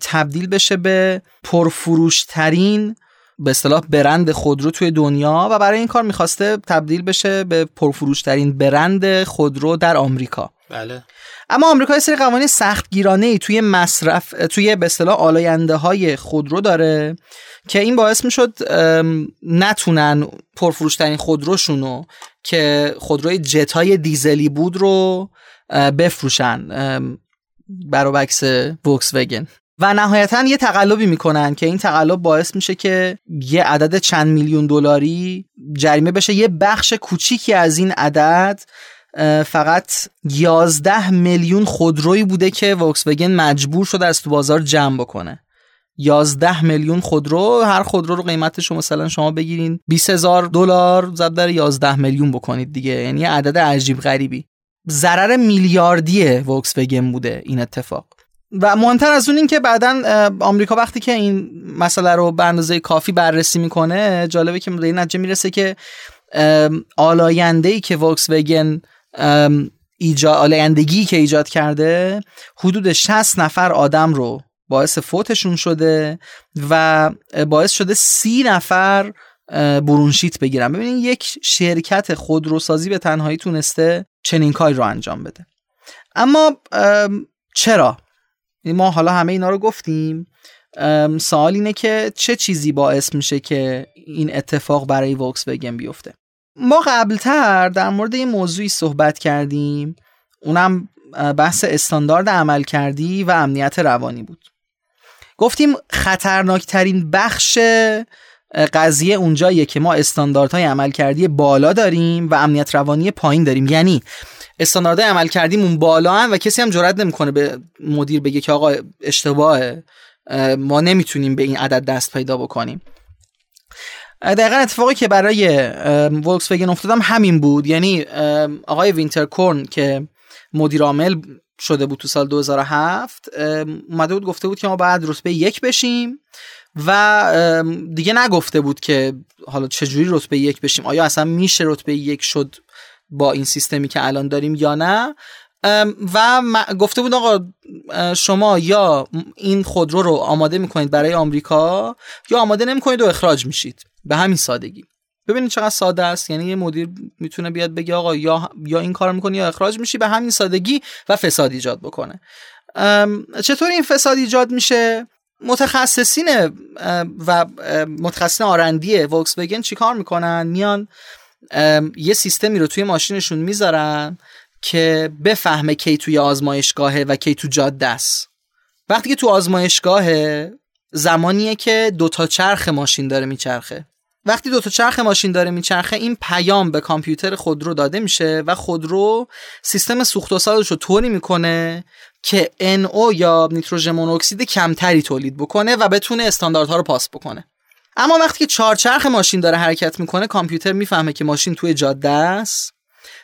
تبدیل بشه به پرفروشترین به اصطلاح برند خودرو توی دنیا و برای این کار می‌خواسته تبدیل بشه به پرفروشترین برند خودرو در آمریکا. بله. اما آمریکا یه سری قوانین سختگیرانه ای توی مصرف توی به اصطلاح آلاینده های خودرو داره که این باعث می‌شد نتونن پرفروشترین خودروشونو که خودروی جت های دیزلی بود رو بفروشن بروبکس وکس وگن و نهایتا یه تقلبی می‌کنن که این تقلب باعث میشه که یه عدد چند میلیون دلاری جریمه بشه. یه بخش کوچیکی از این عدد فقط 11 میلیون خودرویی بوده که وکس وگن مجبور شده از تو بازار جمع بکنه. 11 میلیون خودرو هر خودرو رو قیمتش مثلا شما بگیرین 20 هزار دلار ضرب در 11 میلیون بکنید دیگه. یعنی عدد عجیب غریبی. ضرر میلیاردی فولکس بوده این اتفاق. و مهمتر از اون این که بعدا آمریکا وقتی که این مسئله رو به اندازه کافی بررسی می‌کنه جالبه که به این نتیجه می‌رسه که آلاینده ای که فولکس واگن ایجاد آلایندگی که ایجاد کرده حدود 60 نفر آدم رو باعث فوتشون شده و باعث شده سی نفر برونشیت بگیرن. ببینید یک شرکت خودروسازی به تنهایی تونسته چنین کاری رو انجام بده. اما چرا؟ ما حالا همه اینا رو گفتیم. سوال اینه که چه چیزی باعث میشه که این اتفاق برای وکس وگن بیفته؟ ما قبلتر در مورد این موضوعی صحبت کردیم. اونم بحث استاندارد عمل کردی و امنیت روانی بود. گفتیم خطرناکترین بخش قضیه اونجاییه که ما استانداردهای عمل کردی بالا داریم و امنیت روانی پایین داریم. یعنی استانداردهای عمل کردیمون بالا هم و کسی هم جرئت نمی‌کنه به مدیر بگه که آقا اشتباهه. ما نمی‌تونیم به این عدد دست پیدا بکنیم. دقیقا اتفاقی که برای فولکس واگن افتادم همین بود. یعنی آقای وینترکورن که مدیر عامل شده بود تو سال 2007 اومده بود گفته بود که ما باید رتبه یک بشیم و دیگه نگفته بود که حالا چجوری رتبه یک بشیم. آیا اصلا میشه رتبه یک شد با این سیستمی که الان داریم یا نه؟ و گفته بود آقا شما یا این خودرو رو آماده می‌کنید برای آمریکا یا آماده نمی‌کنید و اخراج میشید. به همین سادگی. ببینید چقدر ساده است. یعنی یه مدیر می‌تونه بیاد بگه آقا یا یا این کار می‌کنی یا اخراج میشی. به همین سادگی و فساد ایجاد بکنه. چطور این فساد ایجاد میشه؟ متخصصین و متخصصین آرندی وکس وگن چیکار می‌کنن؟ میان یه سیستمی رو توی ماشینشون می‌ذارن که بفهمه کی توی آزمایشگاهه و کی تو جاده است. وقتی که تو آزمایشگاهه زمانیه که دوتا چرخ ماشین داره میچرخه. وقتی دو تا چرخ ماشین داره میچرخه این پیام به کامپیوتر خودرو داده میشه و خودرو سیستم سوخت و سازش رو طوری می‌کنه که NO یا نیتروژن مونوکسید کمتری تولید بکنه و بتونه استانداردها رو پاس بکنه. اما وقتی که چهارچرخ ماشین داره حرکت می‌کنه کامپیوتر می‌فهمه که ماشین توی جاده است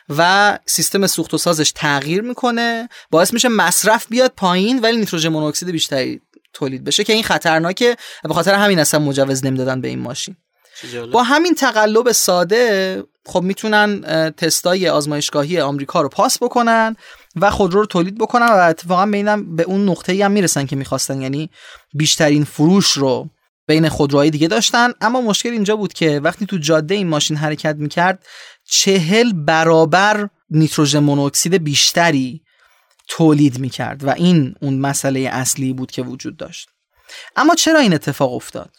و سیستم سوخت و سازش تغییر می‌کنه. باعث میشه مصرف بیاد پایین ولی نیتروژن مونوکسید بیشتری تولید بشه که این خطرناکه به خاطر همین اصلا مجوز نمی‌دادن به این ماشین. با همین تقلب ساده خب می‌تونن تستای آزمایشگاهی آمریکا رو پاس بکنن و خودرو رو تولید بکنن و اتفاقا بینم به اون نقطه ای هم می‌رسن که می‌خواستن. یعنی بیشترین فروش رو بین خودروهای دیگه داشتن. اما مشکل اینجا بود که وقتی تو جاده این ماشین حرکت می‌کرد چهل برابر نیتروژن مونوکسید بیشتری تولید می‌کرد و این اون مسئله اصلی بود که وجود داشت. اما چرا این اتفاق افتاد؟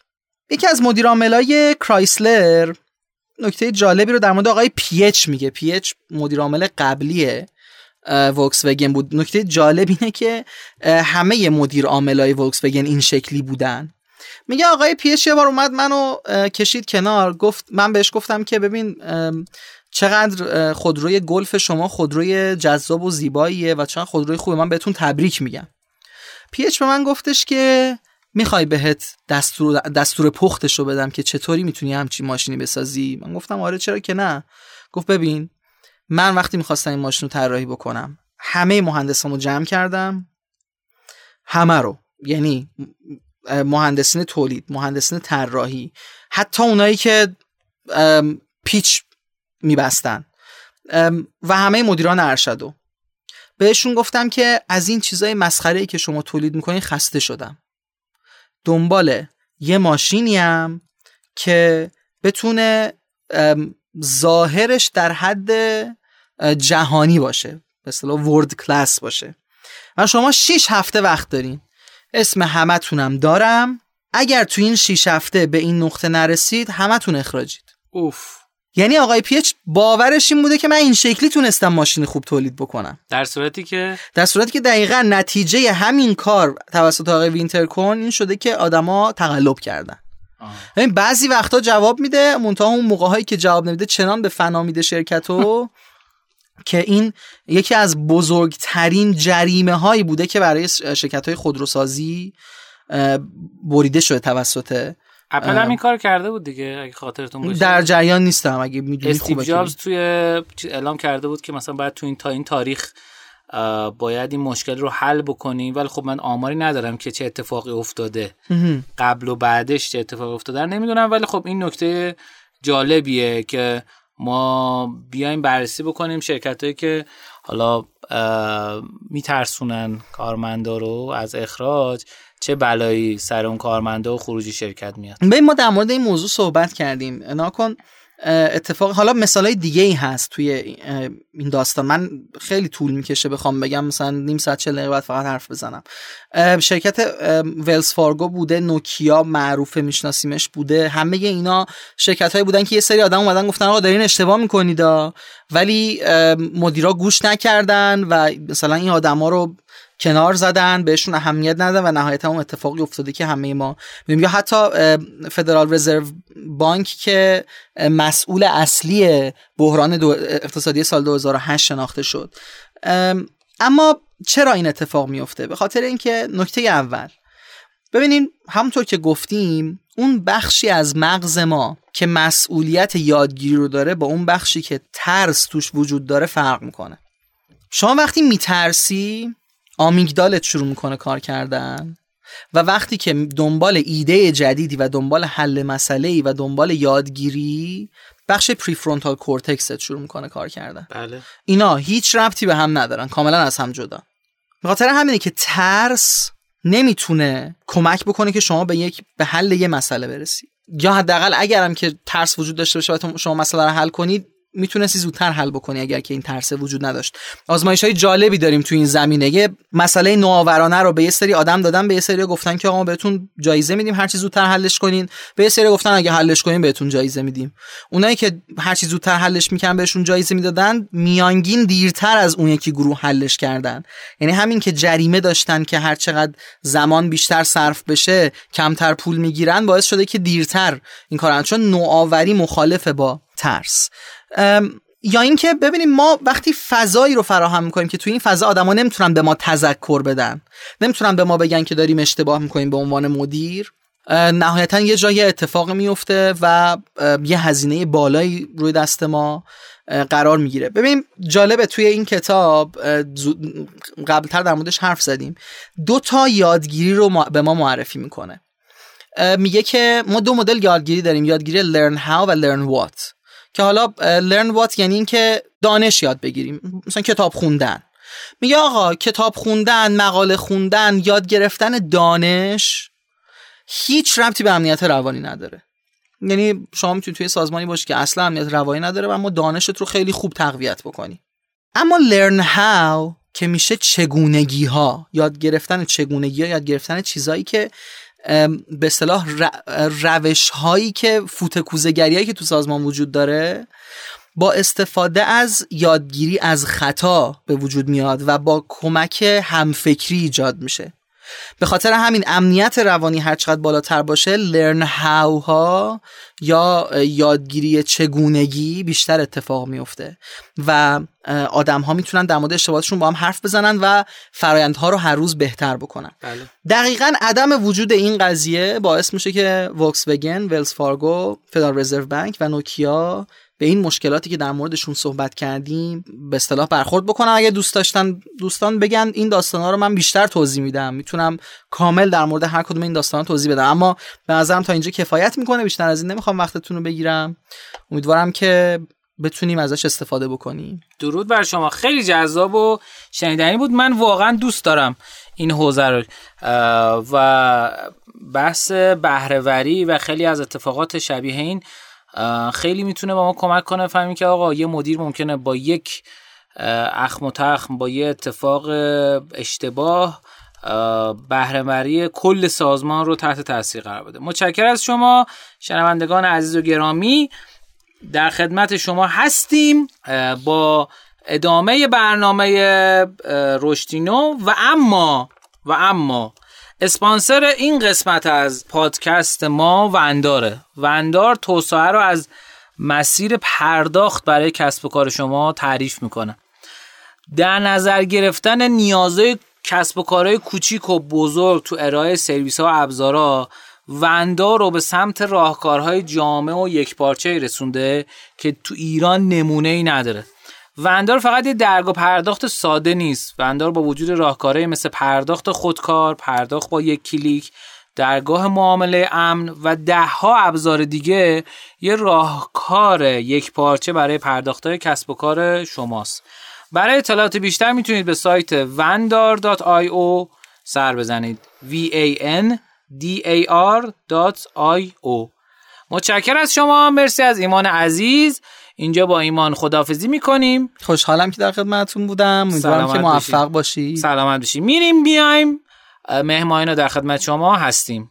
یکی از مدیرعاملای کرایسلر نکته جالبی رو در مورد آقای پیچ میگه. پیچ مدیرعامل قبلی وکس وگن بود. نکته جالب اینه که همه مدیر عاملای وکس وگن این شکلی بودن. میگه آقای پیچ یه بار اومد منو کشید کنار گفت من بهش گفتم که ببین چقدر خودروی گلف شما خودروی جذاب و زیباییه و چقدر خودروی خوبه. من بهتون تبریک میگم. پیچ به من گفتش که می‌خوای بهت دستور دستور پختش رو بدم که چطوری می‌تونی همچین ماشینی بسازی؟ من گفتم آره چرا که نه؟ گفت ببین من وقتی می‌خواستم این ماشین رو طراحی بکنم همه مهندسامو جمع کردم. همه رو. یعنی مهندسین تولید مهندسین طراحی حتی اونایی که پیچ میبستن و همه مدیران ارشدو بهشون گفتم که از این چیزای مسخره ای که شما تولید می‌کنین خسته شدم. دنبال یه ماشینیم که بتونه ظاهرش در حد جهانی باشه اصطلاح ورد کلاس باشه. و شما 6 هفته وقت دارین. اسم همتونم دارم. اگر تو این 6 هفته به این نقطه نرسید همتون اخراجید. اوف. یعنی آقای پیچ باورش این بوده که من این شکلی تونستم ماشین خوب تولید بکنم. در صورتی که در صورتی که دقیقا نتیجه همین کار توسط آقای وینترکون این شده که آدما تقلب کردن. این بعضی وقتا جواب میده منتها اون موقع هایی که جواب نمیده چنان به فنا میده شرکتو [laughs] که این یکی از بزرگترین جریمه هایی بوده که برای شرکت های خودروسازی بریده شده توسط اپل هم این کار کرده بود دیگه اگه خاطرتون باشه. در جریان نیستم اگه می‌دونی استیو جابز توی اعلام کرده بود که مثلا باید تو این تا این تاریخ باید این مشکل رو حل بکنیم ولی خب من آماری ندارم که چه اتفاقی افتاده. قبل و بعدش چه اتفاقی افتاده. نمی‌دونم ولی خب این نکته جالبیه که ما بیایم بررسی بکنیم شرکت هایی که حالا میترسونن کارمندا رو از اخراج. چه بلایی سر اون کارمنده و خروجی شرکت میاد؟ به ما در مورد این موضوع صحبت کردیم. ناکن اتفاق حالا مثال های دیگه ای هست توی این داستان. من خیلی طول می‌کشه بخوام بگم مثلا نیم ساعت چه دقیقه فقط حرف بزنم. شرکت ولز فارگو بوده نوکیا معروف میشناسیمش بوده. همه اینا شرکت های بودن که یه سری آدم اومدن گفتن آقا دارین اشتباه می‌کنید ولی مدیرا گوش نکردن و مثلا این آدما رو کنار زدن بهشون اهمیت ندادن و نهایتا اون اتفاقی افتاده که همه ما یا حتی فدرال رزرو بانک که مسئول اصلی بحران اقتصادی سال 2008 شناخته شد. اما چرا این اتفاق میفته به خاطر اینکه نکته اول ببینین همونطور که گفتیم اون بخشی از مغز ما که مسئولیت یادگیری رو داره با اون بخشی که ترس توش وجود داره فرق می‌کنه. شما وقتی میترسی آمیگدالت شروع می‌کنه کار کردن. و وقتی که دنبال ایده جدیدی و دنبال حل مسئله ای و دنبال یادگیری بخش prefrontal cortexت شروع می‌کنه کار کردن. بله. اینا هیچ ربطی به هم ندارن کاملا از هم جدا. خاطر همینه که ترس نمی‌تونه کمک بکنه که شما به یک به حل یه مسئله برسی. یا حداقل اگرم که ترس وجود داشته باشه و شما مسئله رو حل کنید می‌تونستی زودتر حل بکنی اگر که این ترس وجود نداشت. آزمایش های جالبی داریم تو این زمینه. یه مسئله نوآورانه رو به یه سری آدم دادن به یه سری گفتن که آقا بهتون جایزه میدیم هر چی زودتر حلش کنین. به یه سری گفتن اگه حلش کنین بهتون جایزه میدیم. اونایی که هر چی زودتر حلش می‌کنن بهشون جایزه می‌دادن میانگین دیرتر از اون یکی گروه حلش کردن. یعنی همین که جریمه داشتن که هر چقدر زمان بیشتر صرف بشه کمتر پول می‌گیرن باعث شده که دیرتر این کارن چون نوآوری مخالفه با ترس. یا اینکه ببینیم ما وقتی فضایی رو فراهم می‌کنیم که توی این فضا آدما نمی‌تونن به ما تذکر بدن نمی‌تونن به ما بگن که داریم اشتباه می‌کنیم به عنوان مدیر نهایتا یه جایی اتفاق میفته و یه هزینه بالایی روی دست ما قرار می‌گیره. ببین جالبه توی این کتاب قبلتر در موردش حرف زدیم. دو تا یادگیری رو به ما معرفی می‌کنه. میگه که ما دو مدل یادگیری داریم یادگیری learn how و learn what. که حالا learn what یعنی اینکه دانش یاد بگیریم. مثلا کتاب خوندن. میگه آقا کتاب خوندن مقاله خوندن یاد گرفتن دانش هیچ ربطی به امنیت روانی نداره. یعنی شما می‌تونید توی سازمانی باشی که اصلا امنیت روانی نداره و اما دانشت رو خیلی خوب تقویت بکنی. اما learn how که میشه چگونگی ها یاد گرفتن چگونگی ها یاد گرفتن چیزایی که به اصطلاح روش هایی که فوتکوزگری هایی که تو سازمان وجود داره با استفاده از یادگیری از خطا به وجود میاد و با کمک همفکری ایجاد میشه. به خاطر همین امنیت روانی هر چقدر بالاتر باشه learn how ها یا یادگیری چگونگی بیشتر اتفاق میفته و آدم ها می‌تونن در مورد اشتباهاتشون با هم حرف بزنن و فرایندها رو هر روز بهتر بکنن بله. دقیقا عدم وجود این قضیه باعث میشه که وکس وگن، ولز فارگو، فدرال رزرو بانک و نوکیا به این مشکلاتی که در موردشون صحبت کردیم به اصطلاح برخورد بکنم اگه دوست داشتن دوستان بگن این داستانا رو من بیشتر توضیح میدم. می‌تونم کامل در مورد هر کدوم این داستانا توضیح بدم. اما به نظرم تا اینجا کفایت می‌کنه. بیشتر از این نمی‌خوام وقتتون رو بگیرم. امیدوارم که بتونیم ازش استفاده بکنیم. درود بر شما. خیلی جذاب و شنیدنی بود. من واقعا دوست دارم این حوزه رو. و بحث بهرهوری و خیلی از اتفاقات شبیه این خیلی می‌تونه با ما کمک کنه. فهمیم که آقا یه مدیر ممکنه با یک اخم و تخم با یه اتفاق اشتباه بهرهوری کل سازمان رو تحت تاثیر قرار بده. متشکر از شما شنوندگان عزیز و گرامی. در خدمت شما هستیم با ادامه برنامه رشدینو و اما و اما اسپانسر این قسمت از پادکست ما ونداره. وندار توسعه رو از مسیر پرداخت برای کسب و کار شما تعریف می‌کنه. در نظر گرفتن نیازهای کسب و کارهای کوچیک و بزرگ تو ارائه سرویس ها و ابزارها وندار رو به سمت راهکارهای جامع و یکپارچه رسونده که تو ایران نمونه ای نداره. وندار فقط یه درگ و پرداخت ساده نیست. وندار با وجود راهکارهای مثل پرداخت خودکار پرداخت با یک کلیک درگاه معامله امن و دهها ابزار دیگه یه راهکار یک پارچه برای پرداختهای کسب و کار شماست. برای اطلاعات بیشتر می‌تونید به سایت vandar.io سر بزنید. V a n d a r.io متشکر از شما. مرسی از ایمان عزیز. اینجا با ایمان خدافزی می‌کنیم. خوشحالم که در خدمتتون بودم. امیدوارم که موفق باشی. سلامت باشی. میریم بیایم. مهمانینا در خدمت شما هستیم.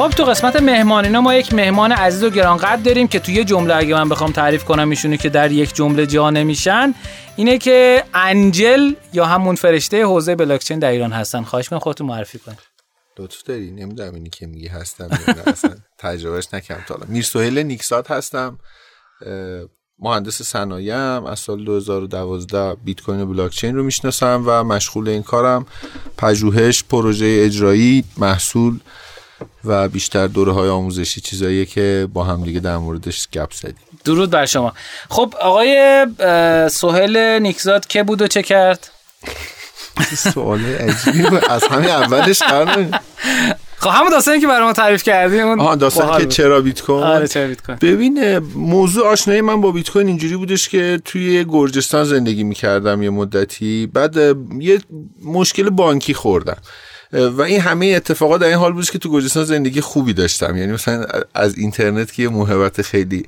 خب تو قسمت مهمانینا ما یک مهمان عزیز و گرانقدر داریم که توی جمله اگه من بخوام تعریف کنم ایشونو که در یک جمله جا نمیشن. اینه که انجل یا همون فرشته حوزه بلاکچین در ایران هستن. خواهش کنم خودتون معرفی کنید. لطف داری؟ نمی‌دونم اینی که میگی هستم اصلا تجربهش نکردم تا میرسوهل نیکسات هستم. مهندس صنایعم. از سال 2012 بیت کوین و بلاک چین رو می‌شناسم و مشغول این کارم. پژوهش پروژه اجرایی محصول. و بیشتر دوره های آموزشی چیزایی که با هم دیگه در موردش گپ زدیم. درود بر شما. خب آقای سهل نیکزاد که بود و چه کرد؟ سوال عجیبی از همین اولش قرار خب همون داستانی که برای ما تعریف کردیم اون آها داستانی که چرا بیت کوین؟ آره چرا بیت کوین. ببین موضوع آشنایی من با بیت کوین اینجوری بودش که توی گرجستان زندگی می‌کردم یه مدتی. بعد یه مشکل بانکی خوردم. و این همه اتفاقات در این حال بود که تو گرجستان زندگی خوبی داشتم. یعنی مثلا از اینترنت که یه محبت خیلی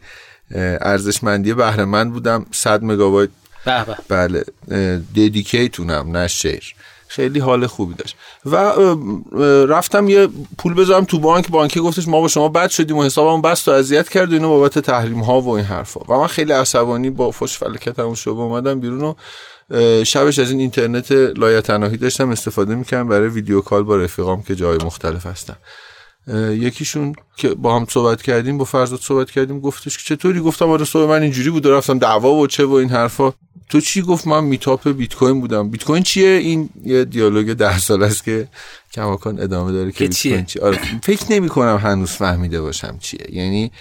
ارزشمندی بهره مند بودم 100 مگابایت بله ددیکیتونم نه شیر. خیلی حال خوبی داشت. و رفتم یه پول بذارم تو بانک. بانکی گفتش ما با شما بد شدیم و حسابمون بست و اذیت کرد و اینو بابت تحریم ها و این حرفا. و من خیلی عصبانی با فش فلکتم شو اومدم بیرون و شبش از این اینترنت لایتناهی داشتم استفاده می‌کردم برای ویدیو کال با رفیقام که جای مختلف هستن. یکیشون که با هم صحبت کردیم با فرزاد صحبت کردیم گفتش که چطوری؟ گفتم آره صحبت من اینجوری بود رفتم دعوا و چه و این حرفا. تو چی گفت؟ من میتاپ بیت کوین بودم. بیت کوین چیه؟ این یه دیالوگ ده سال است که کماکان ادامه داره که بیت کوین چیه آره فکر نمی کنم هنوز فهمیده باشم چیه. یعنی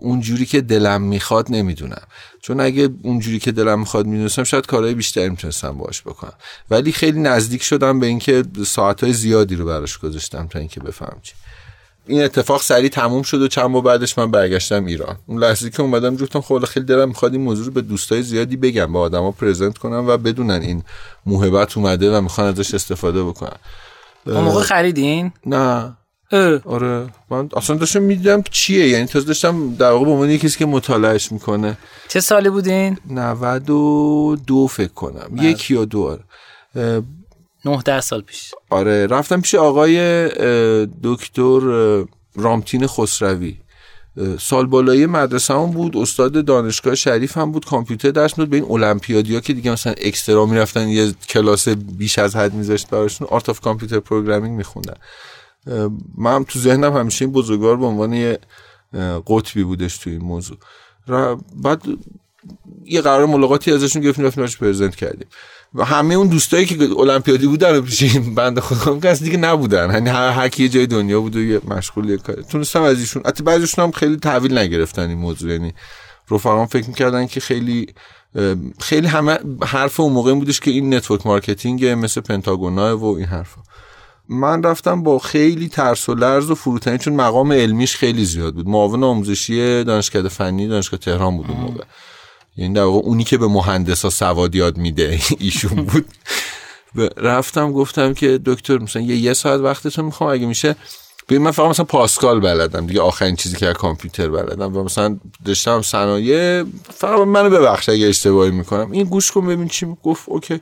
اونجوری که دلم می‌خواد نمی‌دونم. چون اگه اونجوری که دلم می‌خواد می‌دونستم شاید کارهای بیشتری می‌تونستم باش بکنم. ولی خیلی نزدیک شدم به اینکه ساعتهای زیادی رو براش گذاشتم تا اینکه بفهم چی. این اتفاق سریع تموم شد و چند ماه بعدش من برگشتم ایران. اون لحظه که اومدم جفتم خود خیلی دلم می‌خواد این موضوع رو به دوستای زیادی بگم با آدما پرزنت کنم و بدونن این موهبت اومده و می‌خوان ازش استفاده بکنن. اون موقع خریدین؟ نه. آره من اصلا داشتم می‌دیدم چیه یعنی تازه داشتم در واقع به عنوان کسی که مطالعهش می‌کنه. چه سالی بودین؟ 92 فکر کنم بله. یک یا دو آره. 9 سال پیش. آره رفتم پیش آقای دکتر رامتین خسروی. سال بالایی مدرسه هم بود استاد دانشگاه شریف هم بود کامپیوتر درس بود به این المپیادیا که دیگه مثلا extra می‌رفتن یه کلاس بیش از حد میذاشت براشون Art of Computer Programming میخوندن. من هم تو ذهنم همیشه این بزرگوار به عنوان یه قطبی بودش تو این موضوع. بعد یه قرار ملاقاتی ازشون گرفتیم رفتیم براش present کردیم. و همه اون دوستایی که المپیادی بودن پیش این بنده خدا کسی دیگه نبودن. یعنی هر کی جای دنیا بود و یه مشغول یه کار تونستم از ایشون حتی بعضیشون هم خیلی تحویل نگرفتن این موضوع. یعنی رفقام فکر می‌کردن که خیلی خیلی همه حرف اون موقع بودش که این network marketing مثل پنتاگونا و این حرفا. من رفتم با خیلی ترس و لرز و فروتنی چون مقام علمیش خیلی زیاد بود. معاون آموزشی دانشکده فنی دانشگاه تهران بود اون موقع. یعنی در واقع اونی که به مهندسا سواد یاد میده [laughs] ایشون بود. رفتم گفتم که دکتر مثلا یه یه ساعت وقتتون می‌خوام اگه میشه. ببین من فقط مثلا پاسکال بلدم دیگه. آخرین چیزی که کامپیوتر بلدم. و مثلا داشتم صنایع فقط منو ببخش اگه اشتباهی می‌کنم. این گوش کن ببین چی گفت اوکی.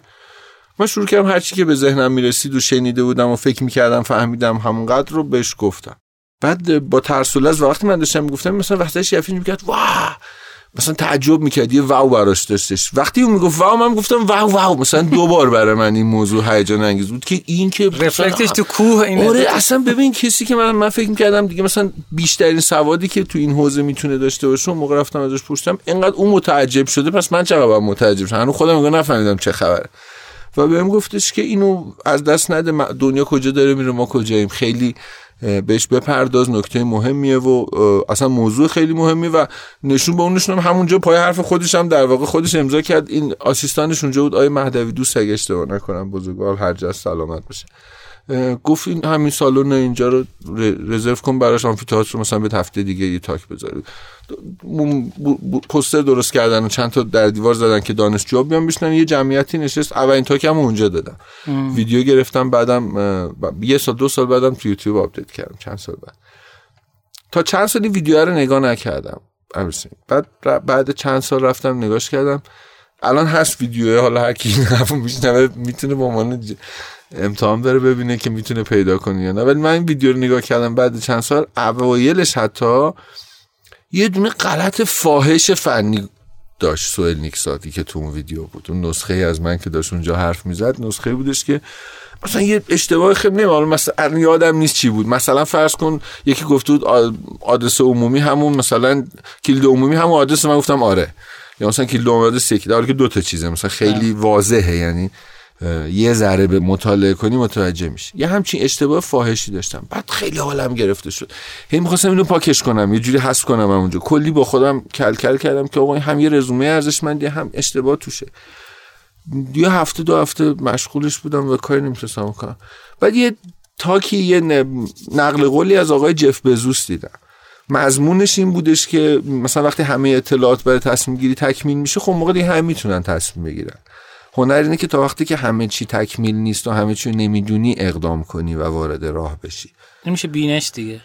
من شروع کردم هرچی که به ذهنم می‌رسید و شنیده بودم و فکر می‌کردم فهمیدم همونقدر رو بهش گفتم. بعد با ترس و وقتی من داشتم می‌گفتم مثلا وقتش یفین می‌کرد واه مثلا تعجب می‌کرد یه واو براش داشتش. وقتی اون می‌گفت واو من گفتم واو واو! مثلا دو بار برای من این موضوع هیجان انگیز بود که این که رفلکتش تو کوه این آره اصلا ببین کسی که من من فکر می‌کردم دیگه مثلا بیشترین سوادی که تو این حوزه می‌تونه داشته باشه اون موقع رفتم ازش پرسیدم اینقدر اون متعجب شده پس من چقدر باید متعجب شدم هنوز خودم نفهمیدم چه خبره. و بهم گفتش که اینو از دست نده دنیا کجا داره میره ما کجاییم. خیلی بهش بپرداز نکته مهمیه و اصلا موضوع خیلی مهمی و نشون به اون نشونم همونجا پای حرف خودش هم در واقع خودش امضا کرد. این آسیستانش اونجا بود. آیه مهدوی دوست اگه اشتباه نکنم بزرگوار هر جا سلامت باشه. گفت این همین سالن اینجا رو رزرو کن براش آمفی‌تئاتر رو مثلا به هفته دیگه یه تاک بذاری پوستر درست کردن و چند تا در دیوار زدن که دانشجو بیان بشینن. یه جمعیتی نشست. اولین talk هم اونجا دادم ویدیو گرفتم. بعدم یه سال دو سال بعدم تو یوتیوب update کردم. چند سال بعد. تا چند سالی ویدیو رو نگاه نکردم. بعد بعد چند سال رفتم نگاش کردم. الان هست ویدیو حالا هر کی این می‌تونه با عنوان امتحان بره ببینه که می‌تونه پیدا کنه یا نه. ولی من این ویدیو رو نگاه کردم بعد چند سال اوایلش حتی یه دونه غلط فاحش فنی داشت سوئل نیکساتی که تو اون ویدیو بود. اون نسخه ای از من که داشت اونجا حرف می‌زد نسخه بودش که مثلا یه اشتباه خیلی نمی‌دونم مثلا یادم نیست چی بود. مثلا فرض کن یکی گفته بود آدرس عمومی همون مثلا کلید عمومی همون آدرس من گفتم آره. یا مثلا کلید عمومی آدرس یکی که دو تا چیزه مثلا خیلی واضحه یعنی یه ذره به مطالعه کنی متوجه میشه یه همچین اشتباه فاحشی داشتم. بعد خیلی حالم گرفته شد. هی می‌خواستم اینو پاکش کنم یه جوری حذف کنم اونجا. کلی با خودم کلکل کردم که آقا هم یه رزومه ارزشمندی هم اشتباه توشه. یه هفته دو هفته مشغولش بودم و کاری نمی‌تونستم کنم بعد یه تاکی یه نقل قولی از آقای جف بزوس دیدم. مضمونش این بودش که مثلا وقتی همه اطلاعات برای تصمیم گیری تکمیل میشه خب موقع دیگه هم می‌تونن تصمیم بگیرن. هنر اینه که تا وقتی که همه چی تکمیل نیست و همه چی نمی‌دونی اقدام کنی و وارد راه بشی. نمیشه بینش دیگه.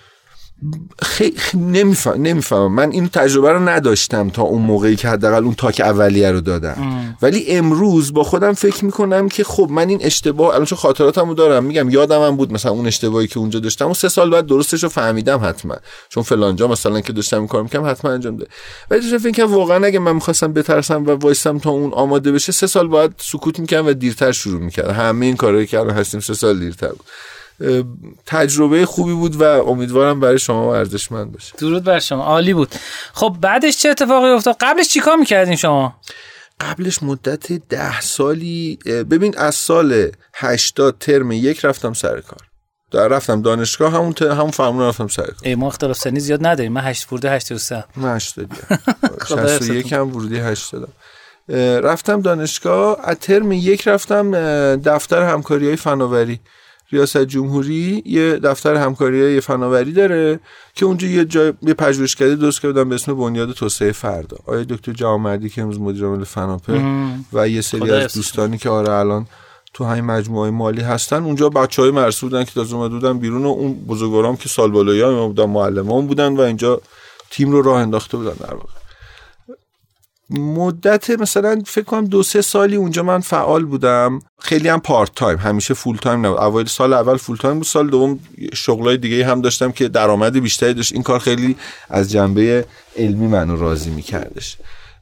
خیلی نمیفهم نمیفهم من این تجربه رو نداشتم تا اون موقعی که حداقل اون تاک اولیه رو دادم. ولی امروز با خودم فکر می‌کنم که خب من این اشتباه الان چون خاطراتمو دارم میگم یادم هم بود مثلا اون اشتباهی که اونجا داشتم. و سه سال بعد درستش رو فهمیدم حتما. چون فلانجا مثلا که داشتم کار می‌کنم حتما انجام ده. ولی داشتم فکر کنم واقعا اگه من می‌خواستم بترسم و وایسم تا اون آماده بشه سه سال بعد سکوت می‌کردم و دیرتر شروع می‌کردم. همه این کارهایی که الان هستیم سه سال دیرتر بود. تجربه خوبی بود و امیدوارم برای شما ارزشمند باشه. درود بر شما. عالی بود. خب بعدش چه اتفاقی افتاد؟ قبلش چیکار می‌کردین شما؟ قبلش مدت ده سالی ببین از سال 80 ترم یک رفتم سر کار. در رفتم دانشگاه همون ت... همون فرمون رفتم سر کار. ای ما اختلاف سنی زیاد نداریم. من 8 ورودی 83 من 80 61 [laughs] هم ورودی 8 دادم رفتم دانشگاه. از ترم یک رفتم دفتر همکاری های فناوری. ریاست جمهوری یه دفتر همکاری یه فناوری داره که اونجا یه جای یه پژوهشکده درست کردن به اسم بنیاد توسعه فردا. آیا دکتر جوامردی که امروز مدیر عامل فناپه و یه سری از دوستانی که آره الان تو همین مجموعه مالی هستن اونجا بچه های مرسی بودن که تازه اومده بودن بیرون و اون بزرگوارام که سال بالایی بودن معلمان بودن و اینجا تیم رو راه انداخته بودن در واقع. مدت مثلا فکر کنم دو سه سالی اونجا من فعال بودم. خیلی هم part time همیشه full time نبود. اول سال اول full time بود سال دوم شغلای دیگه هم داشتم که درآمد بیشتری داشت. این کار خیلی از جنبه علمی منو راضی میکردش.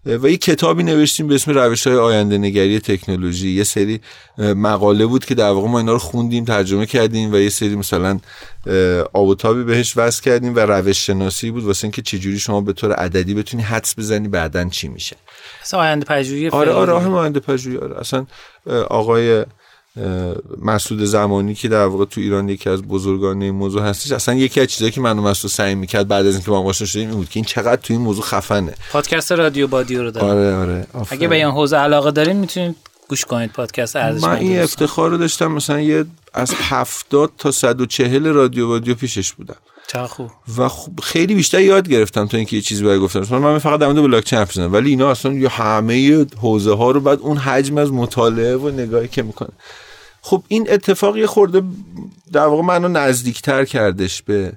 و یه کتابی نوشتیم به اسم روش های آینده نگری تکنولوژی. یه سری مقاله بود که در واقع ما اینا رو خوندیم ترجمه کردیم و یه سری مثلا آبوتابی بهش وصل کردیم و روش شناسی بود. واسه اینکه چجوری شما به طور عددی بتونی حدس بزنی بعدا چی میشه. آینده پژوهی آره آره آینده پژوهی آره. اصلا آقای مسعود زمانی که در واقع تو ایران یکی از بزرگان این موضوع هستش اصلا یکی از چیزایی که منو مسعود سعی می‌کرد بعد از اینکه ما آشنا شدیم این بود که این چقدر تو این موضوع خفنه. پادکست رادیو بادیو رو دارم. آره آره اگه به این حوزه علاقه دارین می‌تونید گوش کنید پادکست ارزش من این افتخار رو داشتم مثلا یه از 70 تا 140 رادیو بادیو پیشش بودم. خوب و خب خیلی بیشتر یاد گرفتم تا اینکه یه چیزی برای گفتم. من فقط در مورد بلاک چین حرف ولی اینا اصلا یه همه حوزه ها رو بعد اون حجم از مطالعه و نگاهی که می‌کنه. خب این اتفاق یه خورده در واقع منو نزدیکتر کردش به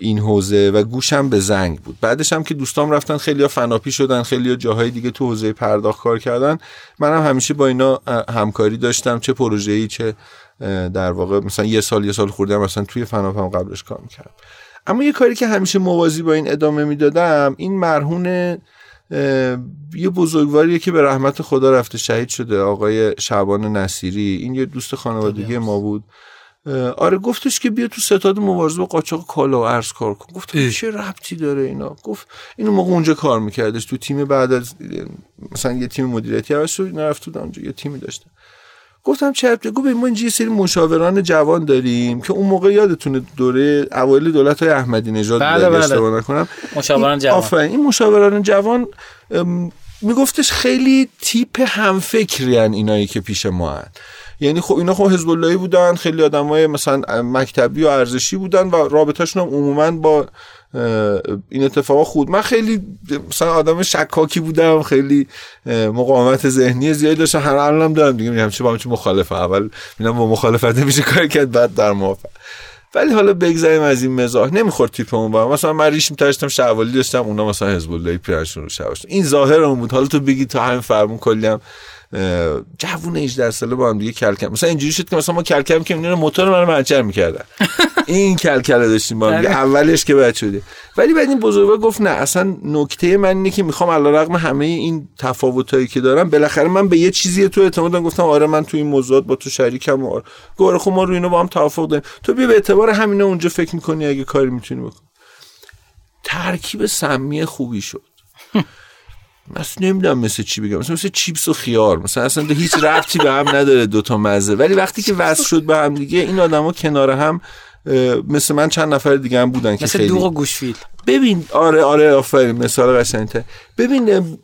این حوزه و گوشم به زنگ بود. بعدش هم که دوستام رفتن خیلی فناپی شدن خیلی ها جاهای دیگه تو حوزه پرداخت کار کردن. منم همیشه با اینا همکاری داشتم چه پروژه‌ای چه در واقع مثلا یه سال یه سال خوردم مثلا توی فناپ هم قبلش کار می‌کردم. اما یه کاری که همیشه موازی با این ادامه می‌دادم این مرهون یه بزرگواریه که به رحمت خدا رفته شهید شده آقای شعبان نصیری. این یه دوست خانوادگی ما بود. آره گفتش که بیا تو ستاد مبارزه با قاچاق کالا و ارز کار کن. گفت چه ربطی داره اینا؟ گفت اینو موقع اونجا کار میکردش. تو تیم بعد از مثلا یه تیم مدیریتی عوض شد نرفت اونجا یه تیمی داشته گفتم چه ربطی گفت ما اینجا یه سری مشاوران جوان داریم که اون موقع یادتونه دوره اوایل دولت های احمدی نژاد بله بله. نکنم مشاوران جوان آفرین این مشاوران جوان میگفتش خیلی تیپ همفکری اینایی که پیش ما هن. یعنی خب اینا خب حزب اللهی بودن خیلی آدمای مثلا مکتبی و ارزشی بودن و رابطهشون هم عموما با این اتفاقا خود. من خیلی مثلا آدم شکاکی بودم خیلی مقاومت ذهنی زیادی داشتم. هر الانم دارم دیگه میگم چه با چه مخالفه. اول میگم با مخالفت نمیشه کار کرد بعد در موافق. ولی حالا بگذاریم از این مزاح. نمی‌خورد تیپ اون با مثلا من ریشم تاشتم شوالی داشتم اونا مثلا حزب اللهی پیرشون رو شواش این ظاهر اون بود. حالا تو بگی تا همین فرمون کلی جوون 18 ساله با هم دیگه کلکم. مثلا اینجوری شد که مثلا ما کلکم که میونه موتور منو منچر می‌کردن. این کلکله داشتیم با هم. بله. اولش که بعد شده. ولی بعد این بزرگوار گفت نه اصلا نکته من اینه که می‌خوام علیرغم همه این تفاوتایی که دارم بالاخره من به یه چیزی تو اعتماد گفتم آره من تو این موضوعات با تو شریکم آره. گوره خب ما رو اینو با هم توافق داریم. تو بیا به اعتبار همینا اونجا فکر می‌کنی اگه کاری می‌تونی بکن ترکیب سمی خوبی شد. مثلا نمی‌دونم مثل چی بگم. مثلا مثل چیپس و خیار. مثلا اصلا هیچ ربطی به هم نداره دوتا مزه. ولی وقتی که وصل شد به هم دیگه این آدما کنار هم مثل من چند نفر دیگه هم بودن که مثل خیلی دوغ و گوشفیل. ببین آره آره آفرین مثال قشنگتر ببین